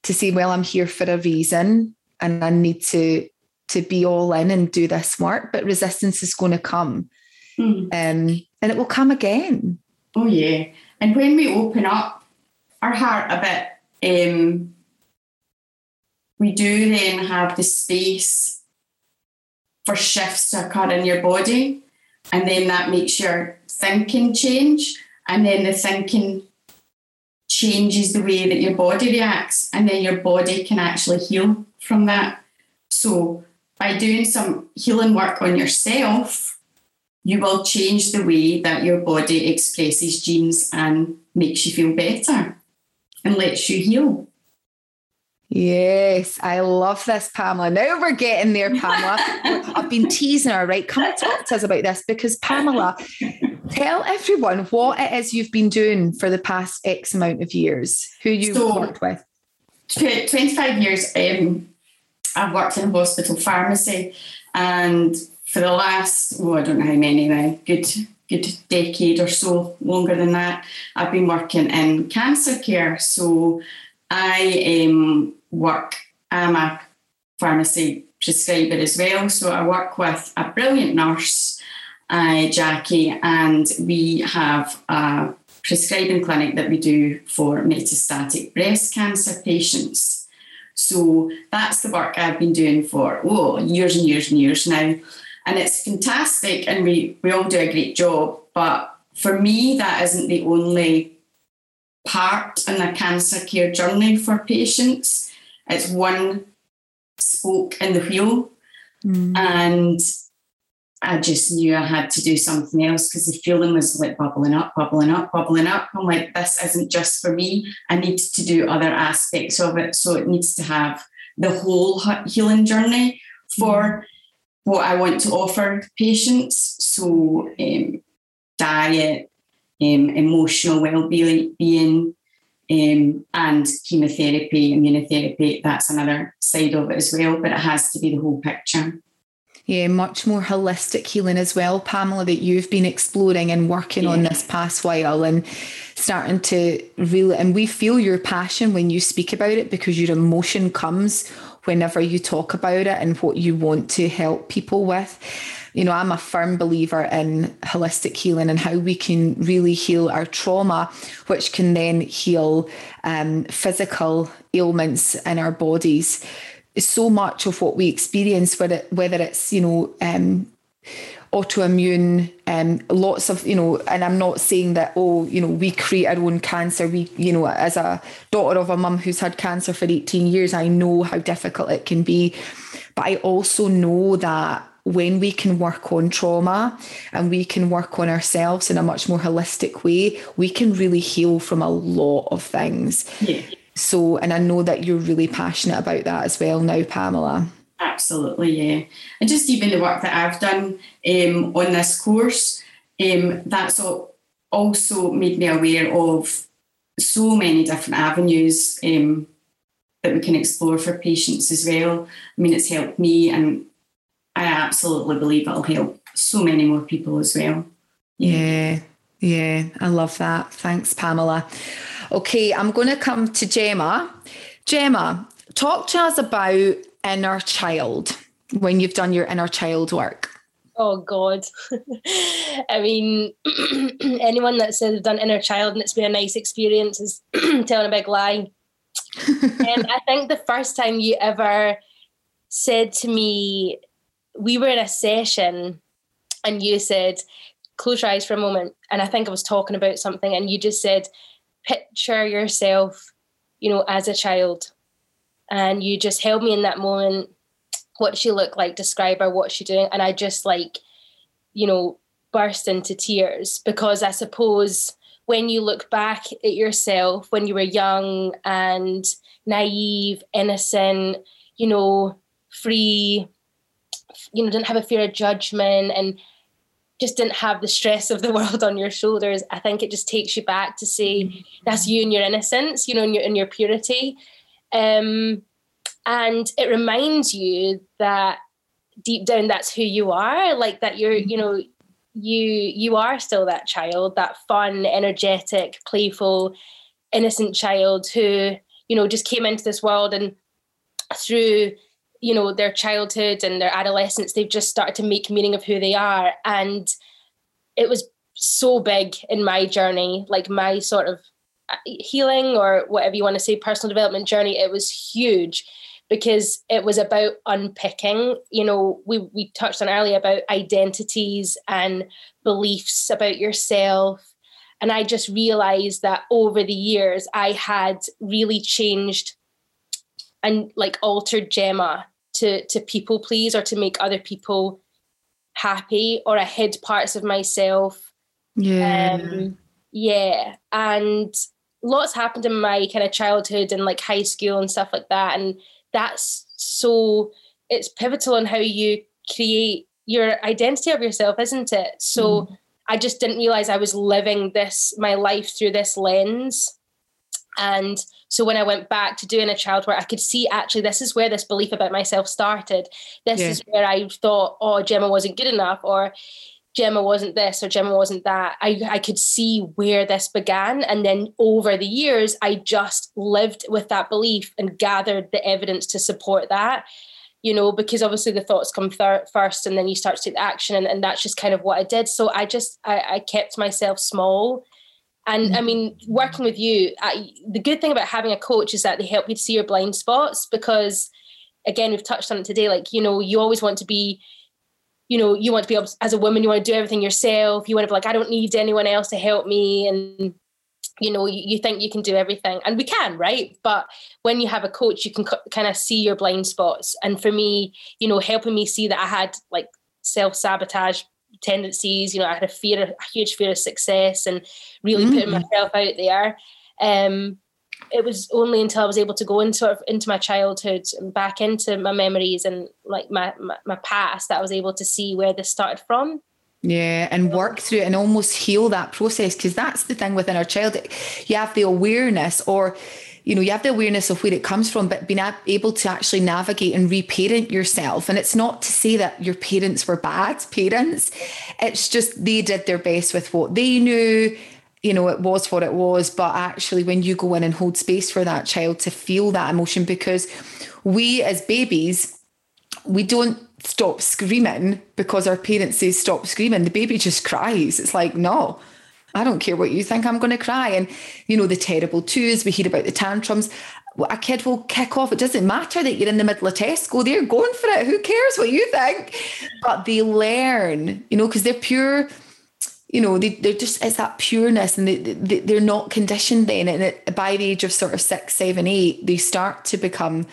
to say, well, I'm here for a reason and I need to to be all in and do this work, but resistance is going to come. Mm. Um, and it will come again. Oh yeah. And when we open up our heart a bit, um, we do then have the space for shifts to occur in your body. And then that makes your thinking change and then the thinking changes the way that your body reacts and then your body can actually heal from that so by doing some healing work on yourself you will change the way that your body expresses genes and makes you feel better and lets you heal Yes, I love this, Pamela. Now we're getting there, Pamela. I've been teasing her, right? Come and talk to us about this because, Pamela, tell everyone what it is you've been doing for the past X amount of years, who you so, worked with. 25 years, um, I've worked in a hospital pharmacy, and for the last, oh, I don't know how many now, good good decade or so, longer than that, I've been working in cancer care. So I um, work, I'm a pharmacy prescriber as well. So I work with a brilliant nurse, uh, Jackie, and we have a prescribing clinic that we do for metastatic breast cancer patients. So that's the work I've been doing for oh years and years and years now. And it's fantastic and we, we all do a great job. But for me, that isn't the only part in the cancer care journey for patients it's one spoke in the wheel. Mm. And I just knew I had to do something else because the feeling was like bubbling up, bubbling up, bubbling up. I'm like, this isn't just for me. I need to do other aspects of it. So it needs to have the whole healing journey for mm. what I want to offer patients. So, um, diet, um, emotional well being, um, and chemotherapy, immunotherapy, that's another side of it as well, but it has to be the whole picture. Yeah, much more holistic healing as well, Pamela, that you've been exploring and working yeah. on this past while and starting to really, and we feel your passion when you speak about it because your emotion comes whenever you talk about it and what you want to help people with you know, I'm a firm believer in holistic healing and how we can really heal our trauma, which can then heal um, physical ailments in our bodies. So much of what we experience, whether whether it's you know um, autoimmune um, lots of you know and i'm not saying that oh you know we create our own cancer we you know as a daughter of a mum who's had cancer for 18 years i know how difficult it can be but i also know that when we can work on trauma and we can work on ourselves in a much more holistic way, we can really heal from a lot of things. Yeah. So, and I know that you're really passionate about that as well now, Pamela. Absolutely, yeah. And just even the work that I've done um, on this course, um, that's also made me aware of so many different avenues um, that we can explore for patients as well. I mean, it's helped me, and I absolutely believe it'll help so many more people as well. Yeah, yeah, I love that. Thanks, Pamela. Okay, I'm going to come to Jemma. Jemma, talk to us about inner child when you've done your inner child work. Oh God. I mean, anyone that says they've uh, done inner child and it's been a nice experience is telling a big lie. and I think the first time you ever said to me, we were in a session and you said, close your eyes for a moment. And I think I was talking about something and you just said, picture yourself, you know, as a child. And you just held me in that moment. What she looked like, describe her, what's she doing? And I just like, you know, burst into tears because I suppose when you look back at yourself when you were young and naive, innocent, you know, free, you know, didn't have a fear of judgment and just didn't have the stress of the world on your shoulders. I think it just takes you back to say that's you and your innocence, you know, and your in your purity. Um, and it reminds you that deep down that's who you are, like that you're, you know, you you are still that child, that fun, energetic, playful, innocent child who, you know, just came into this world and through you know their childhood and their adolescence they've just started to make meaning of who they are. And it was so big in my journey like my sort of uh, healing or whatever you want to say personal development journey it was huge because it was about unpicking you know we we touched on earlier about identities and beliefs about yourself. And i just realized that over the years i had really changed and like altered Jemma to to people please or to make other people happy or I hid parts of myself. Yeah. Um, yeah. And lots happened in my kind of childhood and like high school and stuff like that. And that's so it's pivotal on how you create your identity of yourself, isn't it? So mm. I just didn't realize I was living this my life through this lens. And so when I went back to doing a child work, I could see actually this is where this belief about myself started. This yeah. is where I thought, oh, Jemma wasn't good enough, or Jemma wasn't this, or Jemma wasn't that. I, I could see where this began. And then over the years, I just lived with that belief and gathered the evidence to support that. You know, because obviously the thoughts come thir- first and then you start to take action. And, and that's just kind of what I did. So I just, I, I kept myself small and I mm. mean, working with you, I, the good thing about having a coach is that they help you to see your blind spots because, again, we've touched on it today. Like, you know, you always want to be, you know, you want to be as a woman, you want to do everything yourself. You want to be like, I don't need anyone else to help me. And, you know, you, you think you can do everything. And we can, right? But when you have a coach, you can kind of see your blind spots. And for me, you know, helping me see that I had like self sabotage tendencies. You know, I had a fear, a huge fear of success, and really mm. putting myself out there. Um, it was only until I was able to go into sort of into my childhood and back into my memories and like my, my, my past that I was able to see where this started from. Yeah, and work through it and almost heal that process because that's the thing within our child. You have the awareness, or you know, you have the awareness of where it comes from, but being able to actually navigate and reparent yourself. And it's not to say that your parents were bad parents, it's just they did their best with what they knew. You know, it was what it was. But actually, when you go in and hold space for that child to feel that emotion, because we as babies, we don't stop screaming because our parents say stop screaming. The baby just cries. It's like, no, I don't care what you think, I'm going to cry. And, you know, the terrible twos, we hear about the tantrums. A kid will kick off. It doesn't matter that you're in the middle of Tesco, they're going for it. Who cares what you think? But they learn, you know, because they're pure, you know, they, they're just, it's that pureness and they, they, they're not conditioned then. And it, by the age of sort of six, seven, eight, they start to become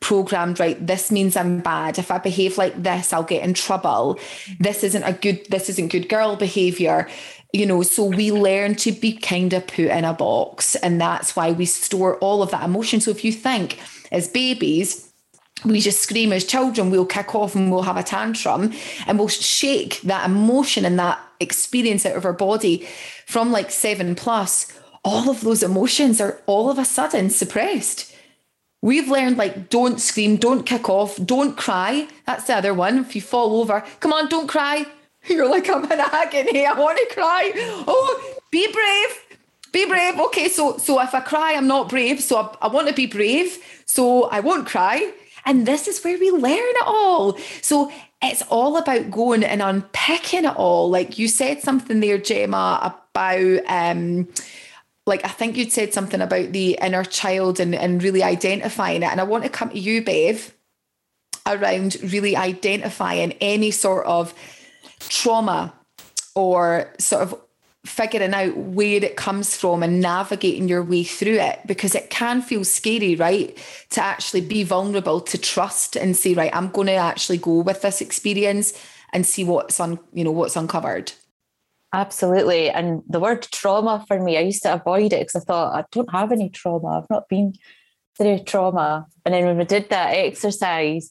programmed right this means i'm bad if i behave like this i'll get in trouble this isn't a good this isn't good girl behavior you know so we learn to be kind of put in a box and that's why we store all of that emotion so if you think as babies we just scream as children, we'll kick off and we'll have a tantrum and we'll shake that emotion and that experience out of our body from like seven plus. All of those emotions are all of a sudden suppressed. We've learned like don't scream, don't kick off, don't cry. That's the other one. If you fall over, come on, don't cry. You're like, I'm in agony. I want to cry. Oh, be brave. Be brave. Okay, so so if I cry, I'm not brave. So I, I want to be brave. So I won't cry. And this is where we learn it all. So it's all about going and unpicking it all. Like you said something there, Jemma, about um like I think you'd said something about the inner child and, and really identifying it. And I want to come to you, Bev, around really identifying any sort of trauma or sort of figuring out where it comes from and navigating your way through it because it can feel scary, right? To actually be vulnerable, to trust and say, right, I'm going to actually go with this experience and see what's on, you know, what's uncovered. Absolutely. And the word trauma for me, I used to avoid it because I thought I don't have any trauma. I've not been through trauma. And then when we did that exercise,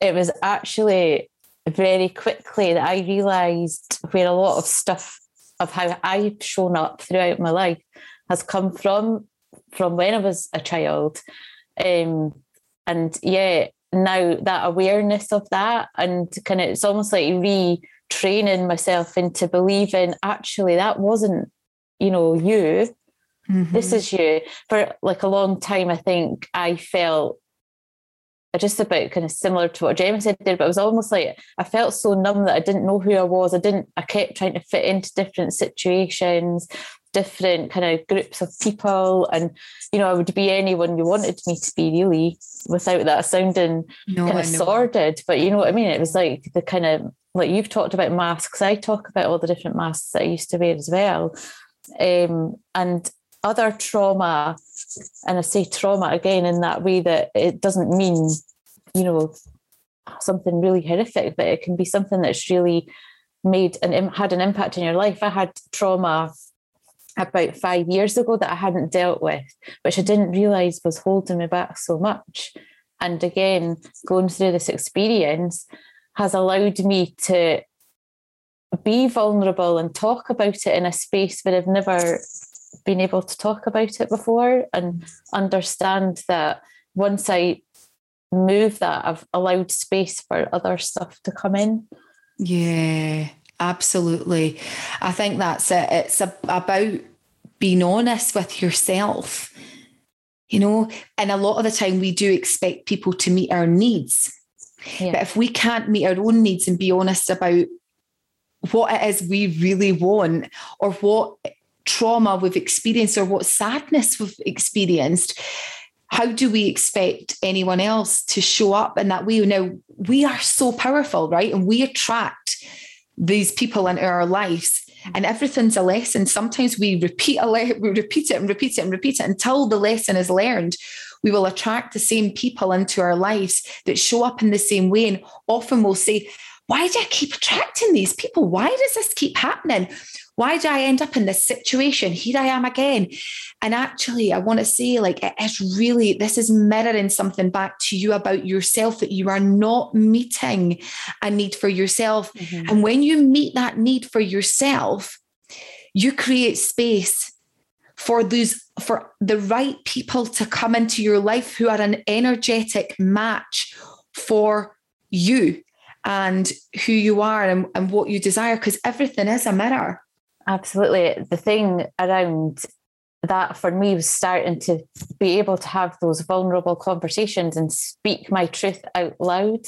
it was actually very quickly that I realized where a lot of stuff of how I've shown up throughout my life has come from from when I was a child. Um, and yeah, now that awareness of that and kind of it's almost like retraining myself into believing actually that wasn't, you know, you. Mm-hmm. This is you. For like a long time, I think I felt just about kind of similar to what Jemma said there, but it was almost like I felt so numb that I didn't know who I was. I didn't, I kept trying to fit into different situations, different kind of groups of people. And, you know, I would be anyone you wanted me to be really without that sounding no, kind of sordid. But you know what I mean? It was like the kind of, like you've talked about masks. I talk about all the different masks that I used to wear as well. Um, and other trauma, and I say trauma again in that way that it doesn't mean, you know, something really horrific, but it can be something that's really made and had an impact in your life. I had trauma about five years ago that I hadn't dealt with, which I didn't realize was holding me back so much. And again, going through this experience has allowed me to be vulnerable and talk about it in a space where I've never been able to talk about it before and understand that once I move that, I've allowed space for other stuff to come in. Yeah, absolutely. I think that's it. It's a, about being honest with yourself. You know, and a lot of the time we do expect people to meet our needs. Yeah. But if we can't meet our own needs and be honest about what it is we really want or what trauma we've experienced or what sadness we've experienced, how do we expect anyone else to show up in that way? Now, we are so powerful, right? And we attract these people into our lives and everything's a lesson. Sometimes we repeat a le- we repeat it and repeat it and repeat it until the lesson is learned. We will attract the same people into our lives that show up in the same way. And often we'll say, why do I keep attracting these people? Why does this keep happening? Why did I end up in this situation? Here I am again. And actually, I want to say, like, it is really, this is mirroring something back to you about yourself that you are not meeting a need for yourself. Mm-hmm. And when you meet that need for yourself, you create space for those for the right people to come into your life who are an energetic match for you and who you are and, and what you desire because everything is a mirror Absolutely. The thing around that for me was starting to be able to have those vulnerable conversations and speak my truth out loud.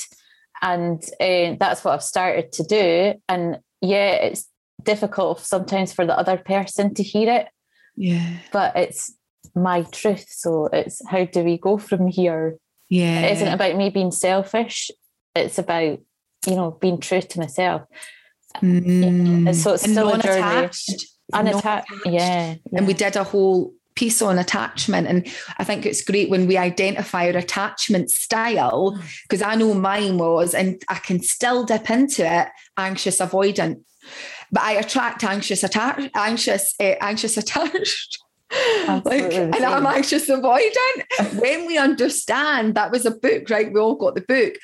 And uh, that's what I've started to do. And yeah, it's difficult sometimes for the other person to hear it. Yeah. But it's my truth. So it's how do we go from here? Yeah. It isn't about me being selfish. It's about, you know, being true to myself. Mm. So it's still. Unattached. Unattached. Yeah, yeah. And we did a whole piece on attachment. And I think it's great when we identify our attachment style, because I know mine was, and I can still dip into it, anxious avoidant. But I attract anxious attached, anxious, uh, anxious attached. like, and I'm anxious avoidant. when we understand that was a book, right? We all got the book.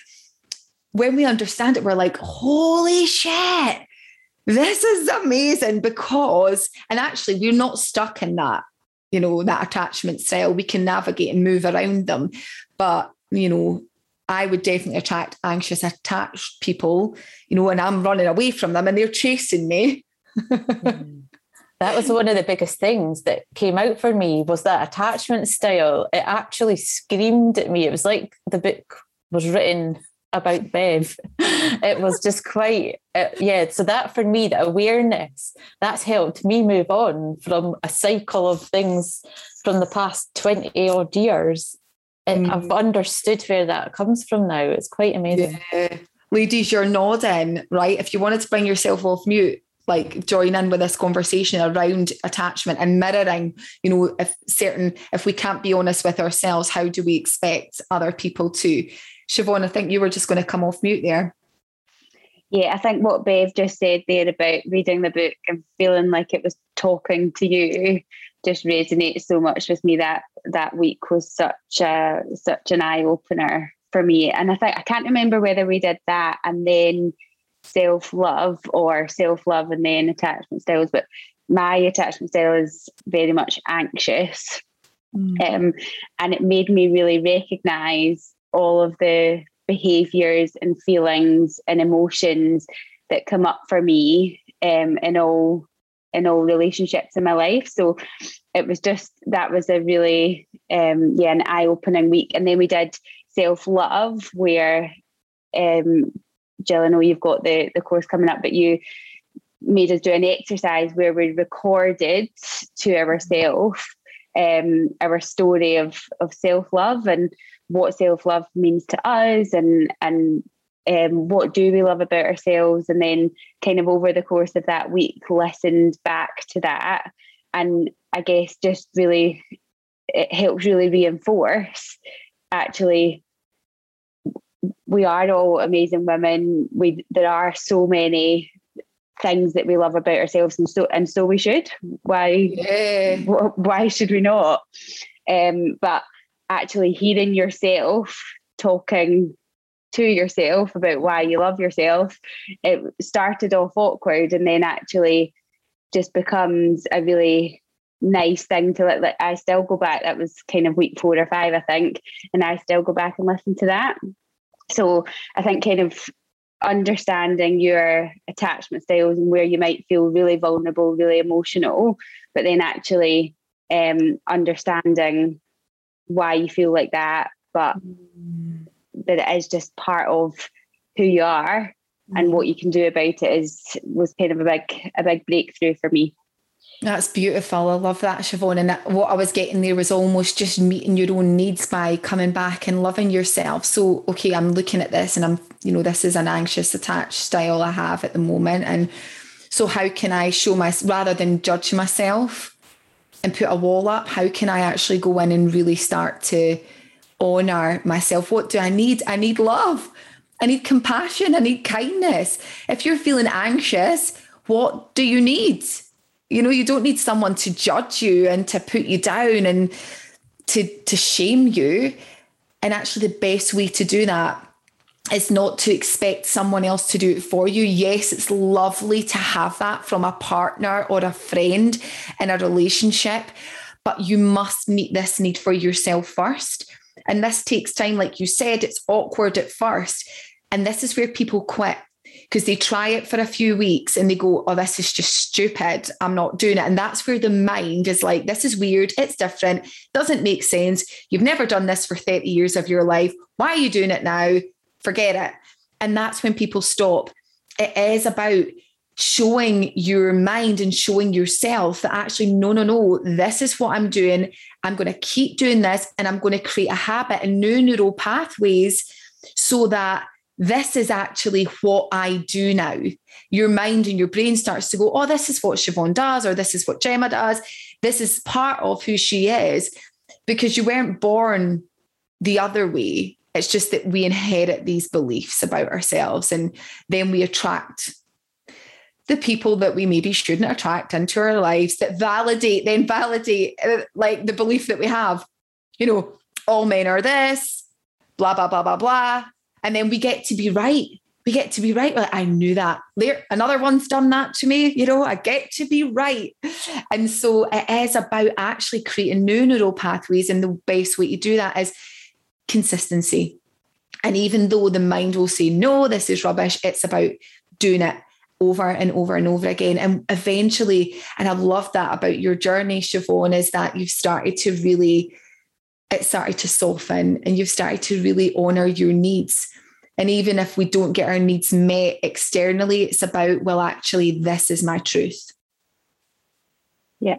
When we understand it, we're like, holy shit, this is amazing because, and actually, we're not stuck in that, you know, that attachment style. We can navigate and move around them. But, you know, I would definitely attract anxious, attached people, you know, and I'm running away from them and they're chasing me. that was one of the biggest things that came out for me was that attachment style. It actually screamed at me. It was like the book was written about Bev. it was just quite, uh, yeah. So that for me, the awareness, that's helped me move on from a cycle of things from the past 20 odd years. And mm. I've understood where that comes from now. It's quite amazing. Yeah. Ladies, you're nodding, right? If you wanted to bring yourself off mute, like join in with this conversation around attachment and mirroring you know if certain if we can't be honest with ourselves how do we expect other people to Siobhan, I think you were just going to come off mute there. Yeah, I think what Bev just said there about reading the book and feeling like it was talking to you just resonates so much with me that that week was such a such an eye opener for me. And I think I can't remember whether we did that and then self love or self love and then attachment styles, but my attachment style is very much anxious. Mm. Um, and it made me really recognize all of the behaviors and feelings and emotions that come up for me um, in all in all relationships in my life. So it was just that was a really um, yeah an eye opening week, and then we did self love where um, Jill, I know you've got the the course coming up, but you made us do an exercise where we recorded to ourselves um, our story of of self love and what self love means to us and and um, what do we love about ourselves? And then kind of over the course of that week listened back to that. And i guess just really it helps really reinforce actually we are all amazing women. We there are so many things that we love about ourselves and so and so we should. Why yeah. why should we not? Um but actually hearing yourself talking to yourself about why you love yourself, it started off awkward and then actually just becomes a really nice thing to let like I still go back. That was kind of week four or five, I think, and I still go back and listen to that. So I think kind of understanding your attachment styles and where you might feel really vulnerable, really emotional, but then actually um, understanding why you feel like that, but mm. that it is just part of who you are and what you can do about it is was kind of a big a big breakthrough for me. That's beautiful. I love that, Siobhan. And that, what I was getting there was almost just meeting your own needs by coming back and loving yourself. So, okay, I'm looking at this and I'm, you know, this is an anxious attached style I have at the moment. And so, how can I show my, rather than judge myself, and put a wall up, how can I actually go in and really start to honor myself? What do I need? I need love. I need compassion. I need kindness. If you're feeling anxious, what do you need? You know, you don't need someone to judge you and to put you down and to to shame you. And actually the best way to do that is not to expect someone else to do it for you. Yes, it's lovely to have that from a partner or a friend in a relationship, but you must meet this need for yourself first. And this takes time. Like you said, it's awkward at first. And this is where people quit because they try it for a few weeks and they go, Oh, this is just stupid. I'm not doing it. And that's where the mind is like, This is weird. It's different. Doesn't make sense. You've never done this for 30 years of your life. Why are you doing it now? Forget it. And that's when people stop. It is about showing your mind and showing yourself that actually, no, no, no, this is what I'm doing. I'm going to keep doing this and I'm going to create a habit and new neural pathways so that this is actually what I do now. Your mind and your brain starts to go, oh, this is what Siobhan does, or this is what Jemma does. This is part of who she is because you weren't born the other way. It's just that we inherit these beliefs about ourselves and then we attract the people that we maybe shouldn't attract into our lives that validate, then validate uh, like the belief that we have. You know, all men are this, blah, blah, blah, blah, blah. And then we get to be right. We get to be right. Like, I knew that. There, another one's done that to me. You know, I get to be right. And so it is about actually creating new neural pathways. And the best way to do that is consistency. And even though the mind will say, no, this is rubbish, it's about doing it over and over and over again. And eventually, and I love that about your journey, Siobhan, is that you've started to really, it started to soften and you've started to really honor your needs. And even if we don't get our needs met externally, it's about, well, actually, this is my truth. Yeah.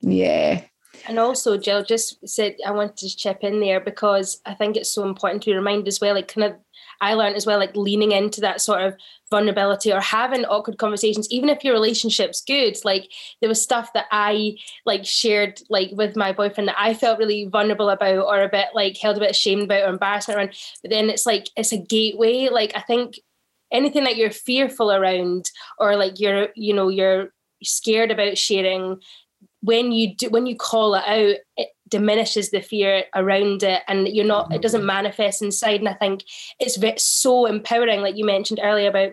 Yeah. And also, Jill just said I wanted to chip in there because I think it's so important to be reminded as well, like kind of I learned as well, like leaning into that sort of vulnerability or having awkward conversations, even if your relationship's good. Like there was stuff that I like shared like with my boyfriend that I felt really vulnerable about or a bit like held a bit ashamed about or embarrassment around. But then it's like it's a gateway. Like I think anything that you're fearful around or like you're, you know, you're scared about sharing when you do when you call it out it diminishes the fear around it and you're not it doesn't mm-hmm. manifest inside. And i think it's so empowering like you mentioned earlier about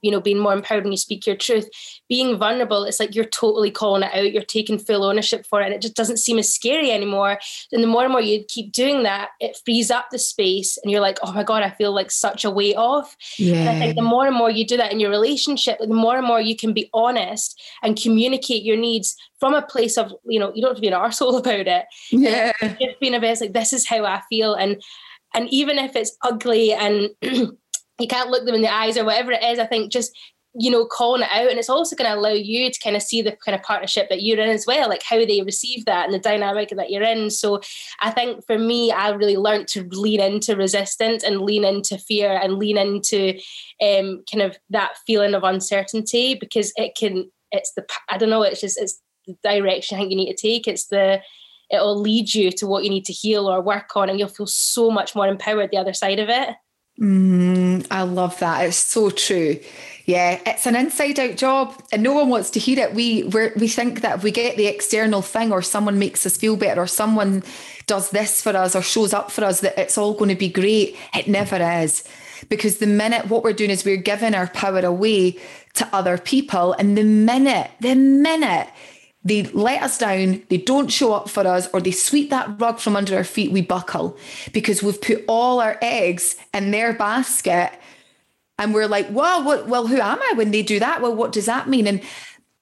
you know being more empowered when you speak your truth. Being vulnerable it's like you're totally calling it out you're taking full ownership for it and it just doesn't seem as scary anymore. And the more and more you keep doing that it frees up the space and you're like oh my god i feel like such a weight off. Yeah. and i think the more and more you do that in your relationship the more and more you can be honest and communicate your needs from a place of you know you don't have to be an arsehole about it. Yeah. just being a bit like this is how i feel and and even if it's ugly and you can't look them in the eyes or whatever it is. I think just you know calling it out. And it's also going to allow you to kind of see the kind of partnership that you're in as well like how they receive that and the dynamic that you're in. So i think for me i really learned to lean into resistance and lean into fear and lean into um kind of that feeling of uncertainty because it can it's the i don't know it's just it's the direction i think you need to take. It's the it'll lead you to what you need to heal or work on and you'll feel so much more empowered the other side of it Mm, I love that. It's so true. Yeah, it's an inside out job and no one wants to hear it. We we we think that if we get the external thing or someone makes us feel better or someone does this for us or shows up for us that it's all going to be great. It never is. Because the minute what we're doing is we're giving our power away to other people and the minute the minute they let us down, they don't show up for us, or they sweep that rug from under our feet, we buckle because we've put all our eggs in their basket. And we're like, well, what, well, who am I when they do that? Well, what does that mean? And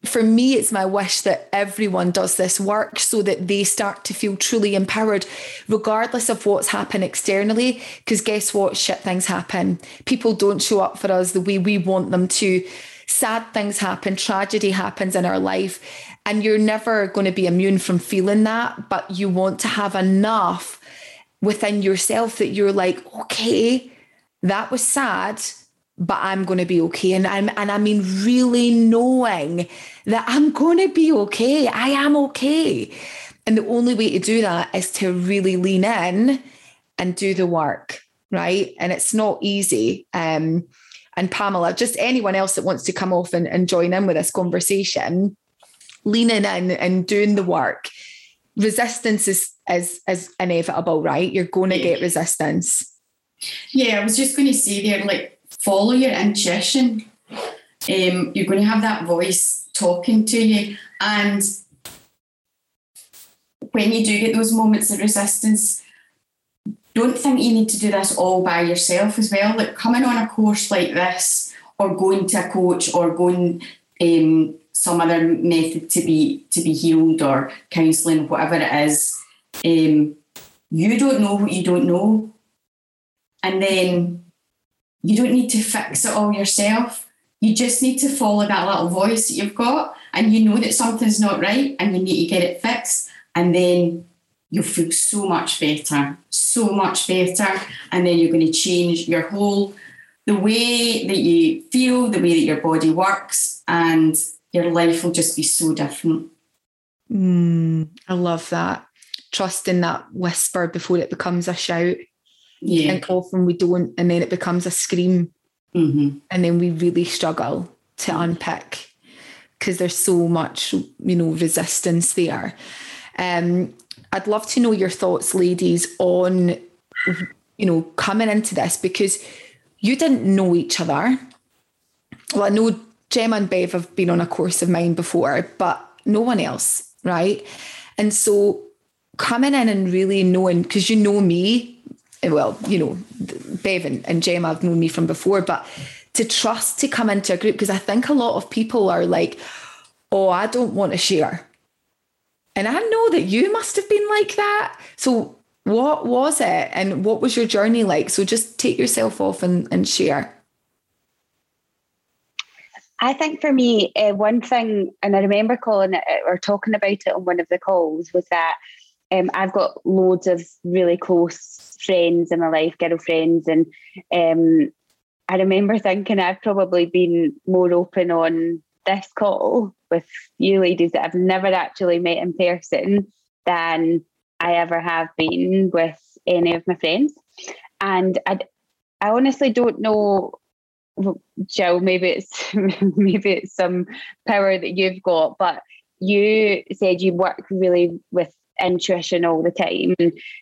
for me, it's my wish that everyone does this work so that they start to feel truly empowered, regardless of what's happened externally. Because guess what? Shit things happen. People don't show up for us the way we want them to. Sad things happen, tragedy happens in our life. And you're never going to be immune from feeling that, but you want to have enough within yourself that you're like, okay, that was sad, but I'm going to be okay. And I'm, and I mean, really knowing that I'm going to be okay. I am okay. And the only way to do that is to really lean in and do the work, right? And it's not easy. Um, and Pamela, just anyone else that wants to come off and, and join in with this conversation, leaning in and doing the work. Resistance is is is inevitable right? You're going to get resistance. Yeah i was just going to say there like follow your intuition. Um, you're going to have that voice talking to you. And when you do get those moments of resistance don't think you need to do this all by yourself as well. Like coming on a course like this or going to a coach or going um, some other method to be to be healed or counselling, whatever it is, um, you don't know what you don't know, and then you don't need to fix it all yourself. You just need to follow that little voice that you've got, and you know that something's not right, and you need to get it fixed, and then you'll feel so much better, so much better. And then you're going to change your whole, the way that you feel, the way that your body works, and your life will just be so different. Mm, I love that. Trust in that whisper before it becomes a shout. Yeah. And often we don't, and then it becomes a scream. Mm-hmm. And then we really struggle to unpick because there's so much, you know, resistance there. Um, I'd love to know your thoughts, ladies, on you know coming into this because you didn't know each other. Well, I know Jemma and Bev have been on a course of mine before, but no one else, right? And so coming in and really knowing because you know me, well, you know, Bev and, and Jemma have known me from before, but to trust to come into a group because I think a lot of people are like, oh, I don't want to share. And I know that you must have been like that. So, what was it and what was your journey like? So, just take yourself off and, and share. I think for me, uh, one thing, and I remember calling it or talking about it on one of the calls, was that um, I've got loads of really close friends in my life, girlfriends, and um, I remember thinking I've probably been more open on this call with you ladies that I've never actually met in person than I ever have been with any of my friends. And I, I honestly don't know, Jill, maybe it's maybe it's some power that you've got, but you said you work really with intuition all the time.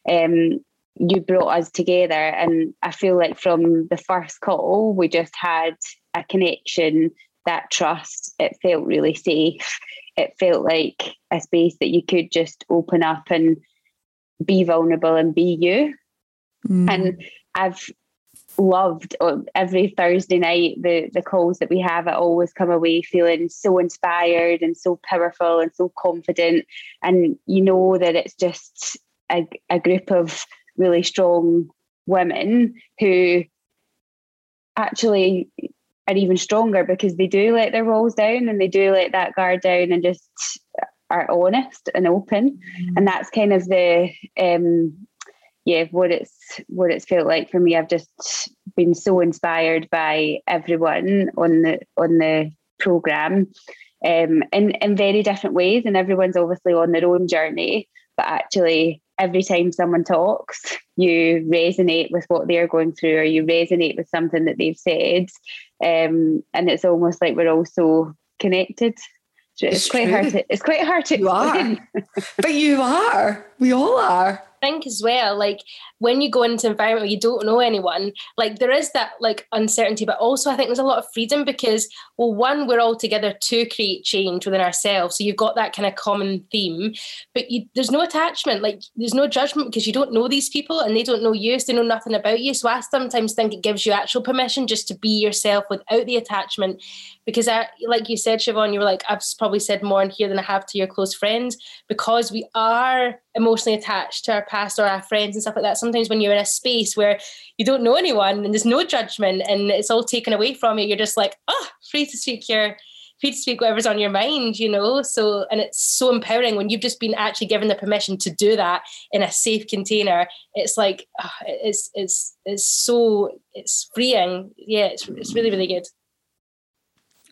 Um, you brought us together and I feel like from the first call we just had a connection that trust. It felt really safe. It felt like a space that you could just open up and be vulnerable and be you. Mm. And I've loved oh, every Thursday night the the calls that we have. I always come away feeling so inspired and so powerful and so confident. And you know that it's just a, a group of really strong women who actually are even stronger because they do let their walls down and they do let that guard down and just are honest and open mm. and that's kind of the um yeah what it's what it's felt like for me i've just been so inspired by everyone on the on the program um in in very different ways and everyone's obviously on their own journey but actually every time someone talks, you resonate with what they're going through or you resonate with something that they've said. Um, and it's almost like we're all so connected. It's, it's quite true. hard to it's quite hard to you are. but you are. We all are think as well, like when you go into environment where you don't know anyone, like there is that like uncertainty, but also I think there's a lot of freedom because, well, one, we're all together to create change within ourselves. So you've got that kind of common theme, but you, there's no attachment, like there's no judgment because you don't know these people and they don't know you, so they know nothing about you. So I sometimes think it gives you actual permission just to be yourself without the attachment. Because I, like you said, Siobhan, you were like, I've probably said more in here than I have to your close friends because we are emotionally attached to our past or our friends and stuff like that. Sometimes when you're in a space where you don't know anyone and there's no judgment and it's all taken away from you, you're just like, oh, free to speak your free to speak whatever's on your mind, you know. So and it's so empowering when you've just been actually given the permission to do that in a safe container. It's like oh, it's it's it's so it's freeing. Yeah, it's it's really really good.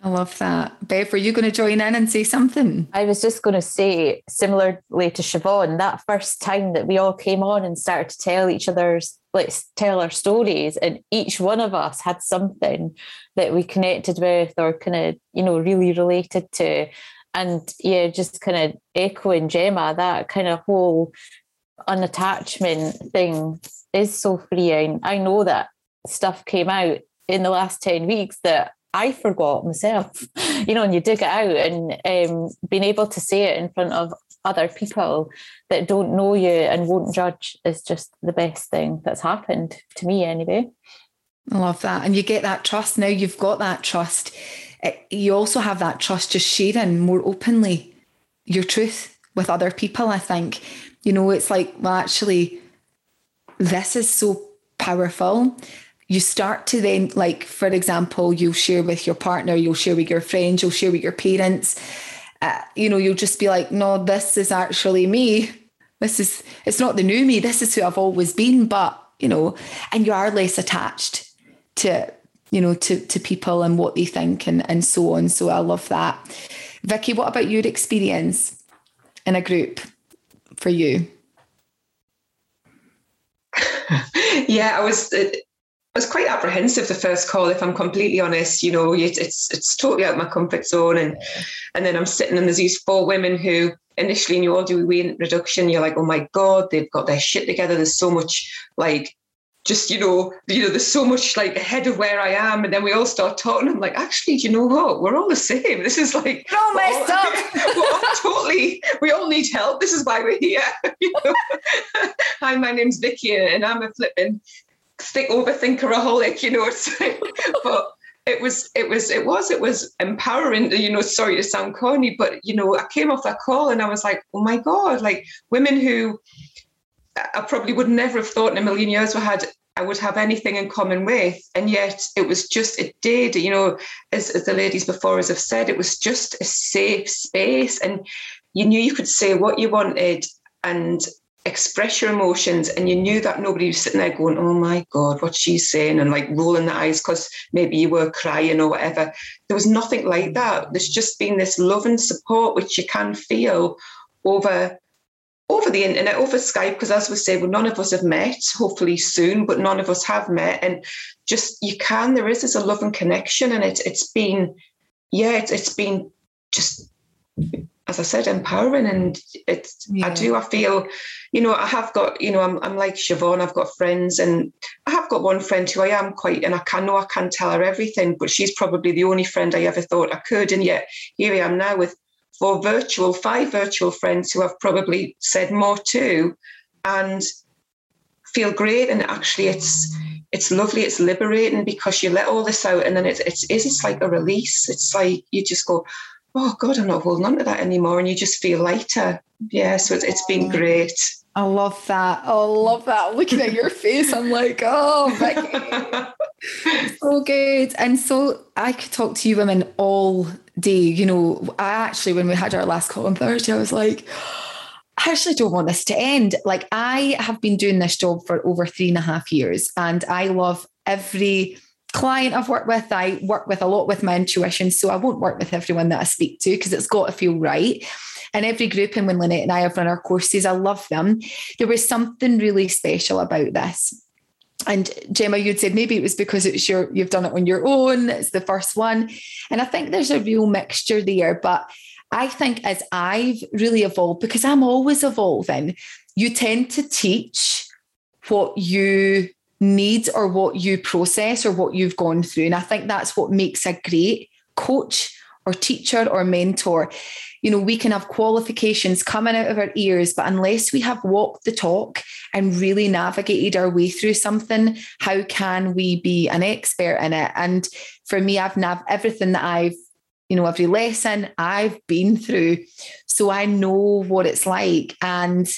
I love that. Bev, were you going to join in and say something? I was just going to say, similarly to Siobhan, that first time that we all came on and started to tell each other's, let's tell our stories, and each one of us had something that we connected with or kind of, you know, really related to. And yeah, just kind of echoing Jemma, that kind of whole unattachment thing is so freeing. I know that stuff came out in the last 10 weeks that I forgot myself, you know, and you dig it out and um, being able to say it in front of other people that don't know you and won't judge is just the best thing that's happened to me anyway. I love that. And you get that trust. Now you've got that trust. Eh, you also have that trust just sharing more openly your truth with other people. I think, you know, it's like, well, actually, this is so powerful you start to then like for example you'll share with your partner you'll share with your friends you'll share with your parents uh, you know you'll just be like no this is actually me. This is it's not the new me. This is who i've always been. But you know and you are less attached to you know to to people and what they think and and so on. So i love that. Vicky what about your experience in a group for you? Yeah i was was quite apprehensive the first call, if I'm completely honest. You know, it's it's totally out of my comfort zone, and and then I'm sitting and there's these four women who initially oh, in your do weight reduction. you're like, oh my god, they've got their shit together. There's so much like just you know you know there's so much like ahead of where I am and then we all start talking I'm like actually do you know what we're all the same this is like no messed oh, up we're all totally we all need help this is why we're here you know? hi my name's Vicky and I'm a flipping think overthinkeraholic you know but it was it was it was it was empowering you know sorry to sound corny but you know i came off that call and i was like oh my god like women who i probably would never have thought in a million years were had i would have anything in common with and yet it was just it did you know as, as the ladies before us have said it was just a safe space and you knew you could say what you wanted and express your emotions and you knew that nobody was sitting there going oh my god what's she saying and like rolling the eyes because maybe you were crying or whatever. There was nothing like that. There's just been this love and support which you can feel over over the internet over skype because as we say well none of us have met hopefully soon but none of us have met and just you can there is this a love and connection and it's it's been yeah it's, it's been just as I said, empowering. And it's, yeah. I do, I feel, you know, I have got, you know, I'm, I'm like Siobhan, I've got friends and I have got one friend who I am quite, and I can know I can't tell her everything, but she's probably the only friend I ever thought I could. And yet here I am now with four virtual, five virtual friends who I've probably said more to and feel great. And actually it's, it's lovely, it's liberating because you let all this out and then it's, it's, it's like a release. It's like you just go, oh God, I'm not holding on to that anymore. And you just feel lighter. Yeah, so it's, it's been great. I love that. Oh, I love that. Looking at your face, I'm like, oh, Vicky. so good. And so I could talk to you women all day. You know, I actually, when we had our last call on Thursday, I was like, I actually don't want this to end. Like, I have been doing this job for over three and a half years, and I love every client I've worked with, I work with a lot with my intuition. So I won't work with everyone that I speak to because it's got to feel right. And every group, and when Lynette and I have run our courses, I love them. There was something really special about this. And Jemma, you'd said maybe it was because it's your you've done it on your own. It's the first one. And I think there's a real mixture there. But I think as I've really evolved, because I'm always evolving, you tend to teach what you need or what you process or what you've gone through. And I think that's what makes a great coach or teacher or mentor. You know, we can have qualifications coming out of our ears, but unless we have walked the talk and really navigated our way through something, how can we be an expert in it? And for me, I've nav everything that I've you know, every lesson I've been through. So I know what it's like. And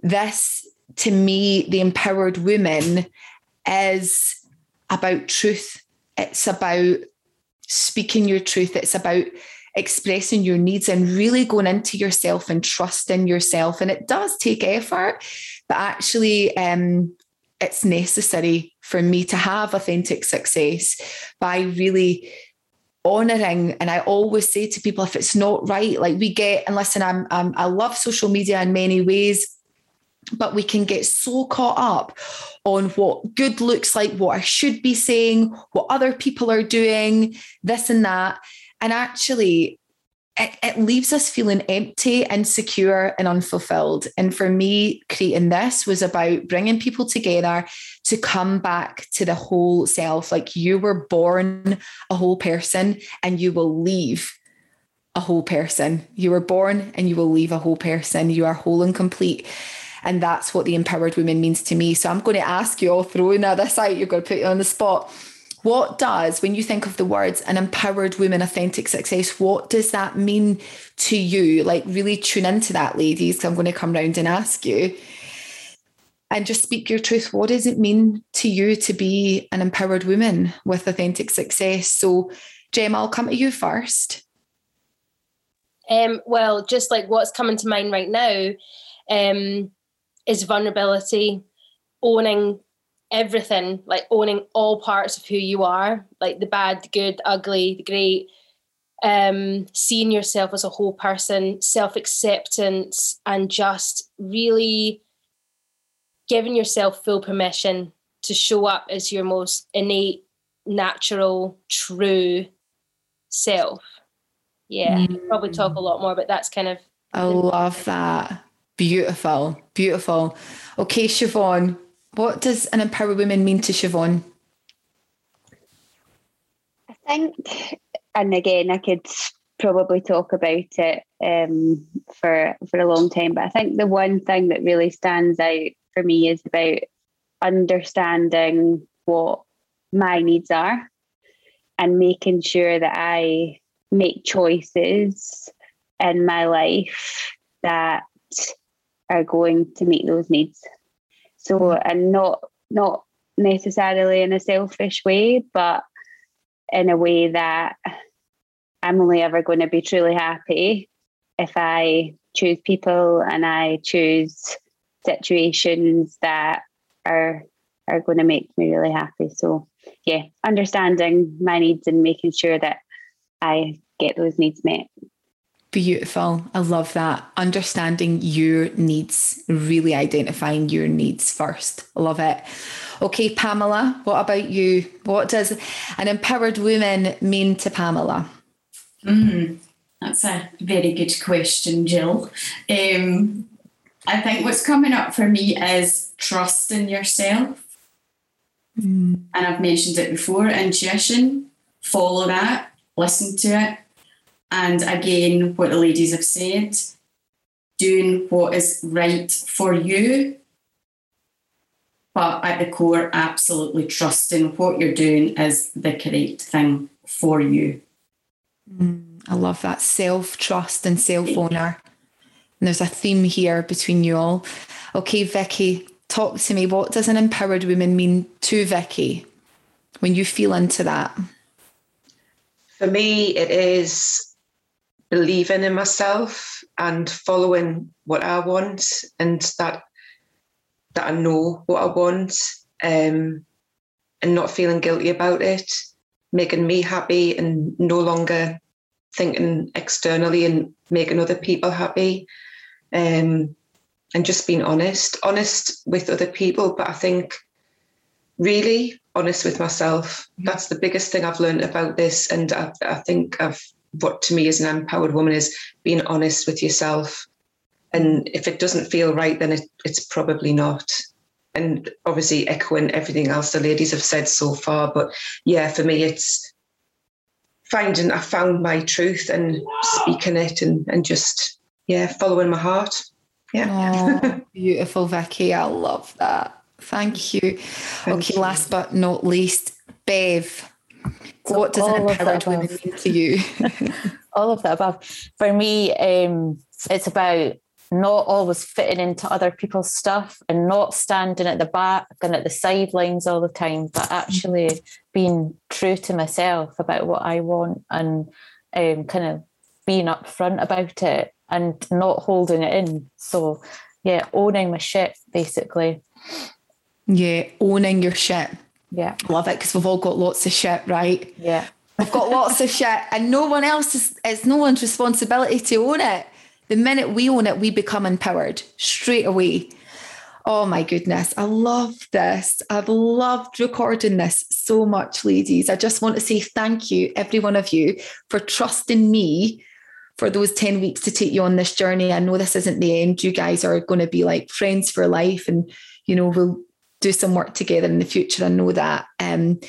this, to me, the empowered woman is about truth. It's about speaking your truth. It's about expressing your needs and really going into yourself and trusting yourself. And it does take effort, but actually, um, it's necessary for me to have authentic success by really honoring and i always say to people if it's not right like we get and listen i'm, I'm i love social media in many ways but we can get so caught up on what good looks like, what I should be saying, what other people are doing, this and that. And actually, it, it leaves us feeling empty, insecure, and unfulfilled. And for me, creating this was about bringing people together to come back to the whole self. Like you were born a whole person and you will leave a whole person. You were born and you will leave a whole person. You are whole and complete. And that's what the empowered woman means to me. So I'm going to ask you, all throwing at this out, you're going to put you on the spot. What does, when you think of the words an empowered woman, authentic success, what does that mean to you? Like, really tune into that, ladies, I'm going to come round and ask you. And just speak your truth. What does it mean to you to be an empowered woman with authentic success? So, Jemma, I'll come to you first. Um, well, just like what's coming to mind right now, um, is vulnerability, owning everything, like owning all parts of who you are, like the bad, the good, the ugly, the great, um, seeing yourself as a whole person, self acceptance, and just really giving yourself full permission to show up as your most innate, natural, true self. Yeah, mm. probably talk a lot more, but that's kind of. I love that. Beautiful, beautiful. Okay, Siobhan, what does an empowered woman mean to Siobhan? I think, and again, I could probably talk about it um, for for a long time, but I think the one thing that really stands out for me is about understanding what my needs are and making sure that I make choices in my life that are going to meet those needs. So mm-hmm. and not not necessarily in a selfish way, but in a way that I'm only ever going to be truly happy if I choose people and I choose situations that are are going to make me really happy. So yeah, understanding my needs and making sure that I get those needs met. Beautiful. I love that. Understanding your needs, really identifying your needs first. I love it. Okay, Pamela, what about you? What does an empowered woman mean to Pamela? Mm, that's a very good question, Jill. Um, I think what's coming up for me is trust in yourself. Mm. And I've mentioned it before intuition, follow that, listen to it, and again, what the ladies have said, doing what is right for you, but at the core, absolutely trusting what you're doing is the correct thing for you. Mm, I love that self trust and self honor. And there's a theme here between you all. Okay, Vicky, talk to me. What does an empowered woman mean to Vicky when you feel into that? For me, it is believing in myself and following what I want and that that I know what I want um, and not feeling guilty about it, making me happy and no longer thinking externally and making other people happy. Um, and just being honest, honest with other people. But I think really honest with myself. Mm-hmm. That's the biggest thing I've learned about this. And I, I think I've what to me is an empowered woman is being honest with yourself. And if it doesn't feel right, then it, it's probably not. And obviously, echoing everything else the ladies have said so far. But yeah, for me, it's finding, I found my truth and speaking it and, and just, yeah, following my heart. Yeah. Oh, beautiful, Vicky. I love that. Thank you. Thank okay, you. last but not least, Bev. So what does an empowered woman mean to you? all of the above. For me, um, it's about not always fitting into other people's stuff and not standing at the back and at the sidelines all the time, but actually being true to myself about what I want and um, kind of being upfront about it and not holding it in. So, yeah, owning my shit basically. Yeah, owning your shit. Yeah. Love it because we've all got lots of shit, right? Yeah. We've got lots of shit and no one else is, it's no one's responsibility to own it. The minute we own it, we become empowered straight away. Oh my goodness. I love this. I've loved recording this so much, ladies. I just want to say thank you, every one of you, for trusting me for those 10 weeks to take you on this journey. I know this isn't the end. You guys are going to be like friends for life and, you know, we'll do some work together in the future. I know that. Um,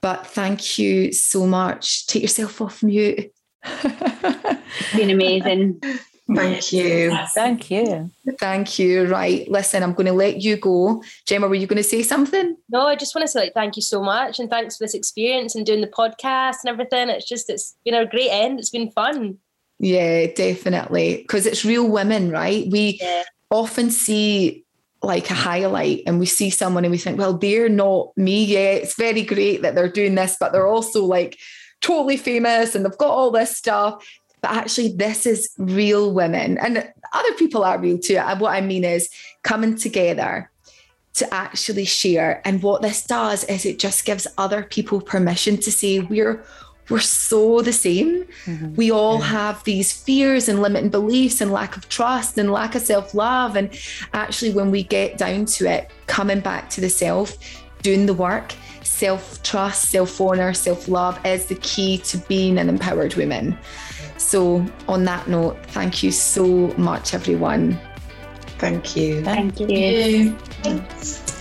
but thank you so much. Take yourself off mute. it's been amazing. Thank you. Thank you. Thank you. Right. Listen, I'm going to let you go. Jemma, were you going to say something? No, I just want to say like thank you so much and thanks for this experience and doing the podcast and everything. It's just it's been a great end. It's been fun. Yeah, definitely. Because it's real women, right? We yeah. often see like a highlight and we see someone and we think, well, they're not me yet. It's very great that they're doing this, but they're also like totally famous and they've got all this stuff. but actually, this is real women, and other people are real too. And what I mean is coming together to actually share. And what this does is it just gives other people permission to say, we're we're so the same. Mm-hmm. We all yeah. have these fears and limiting beliefs and lack of trust and lack of self love. And actually, when we get down to it, coming back to the self, doing the work, self trust, self honor, self love is the key to being an empowered woman. So, on that note, thank you so much, everyone. Thank you. Thank you. Thank you.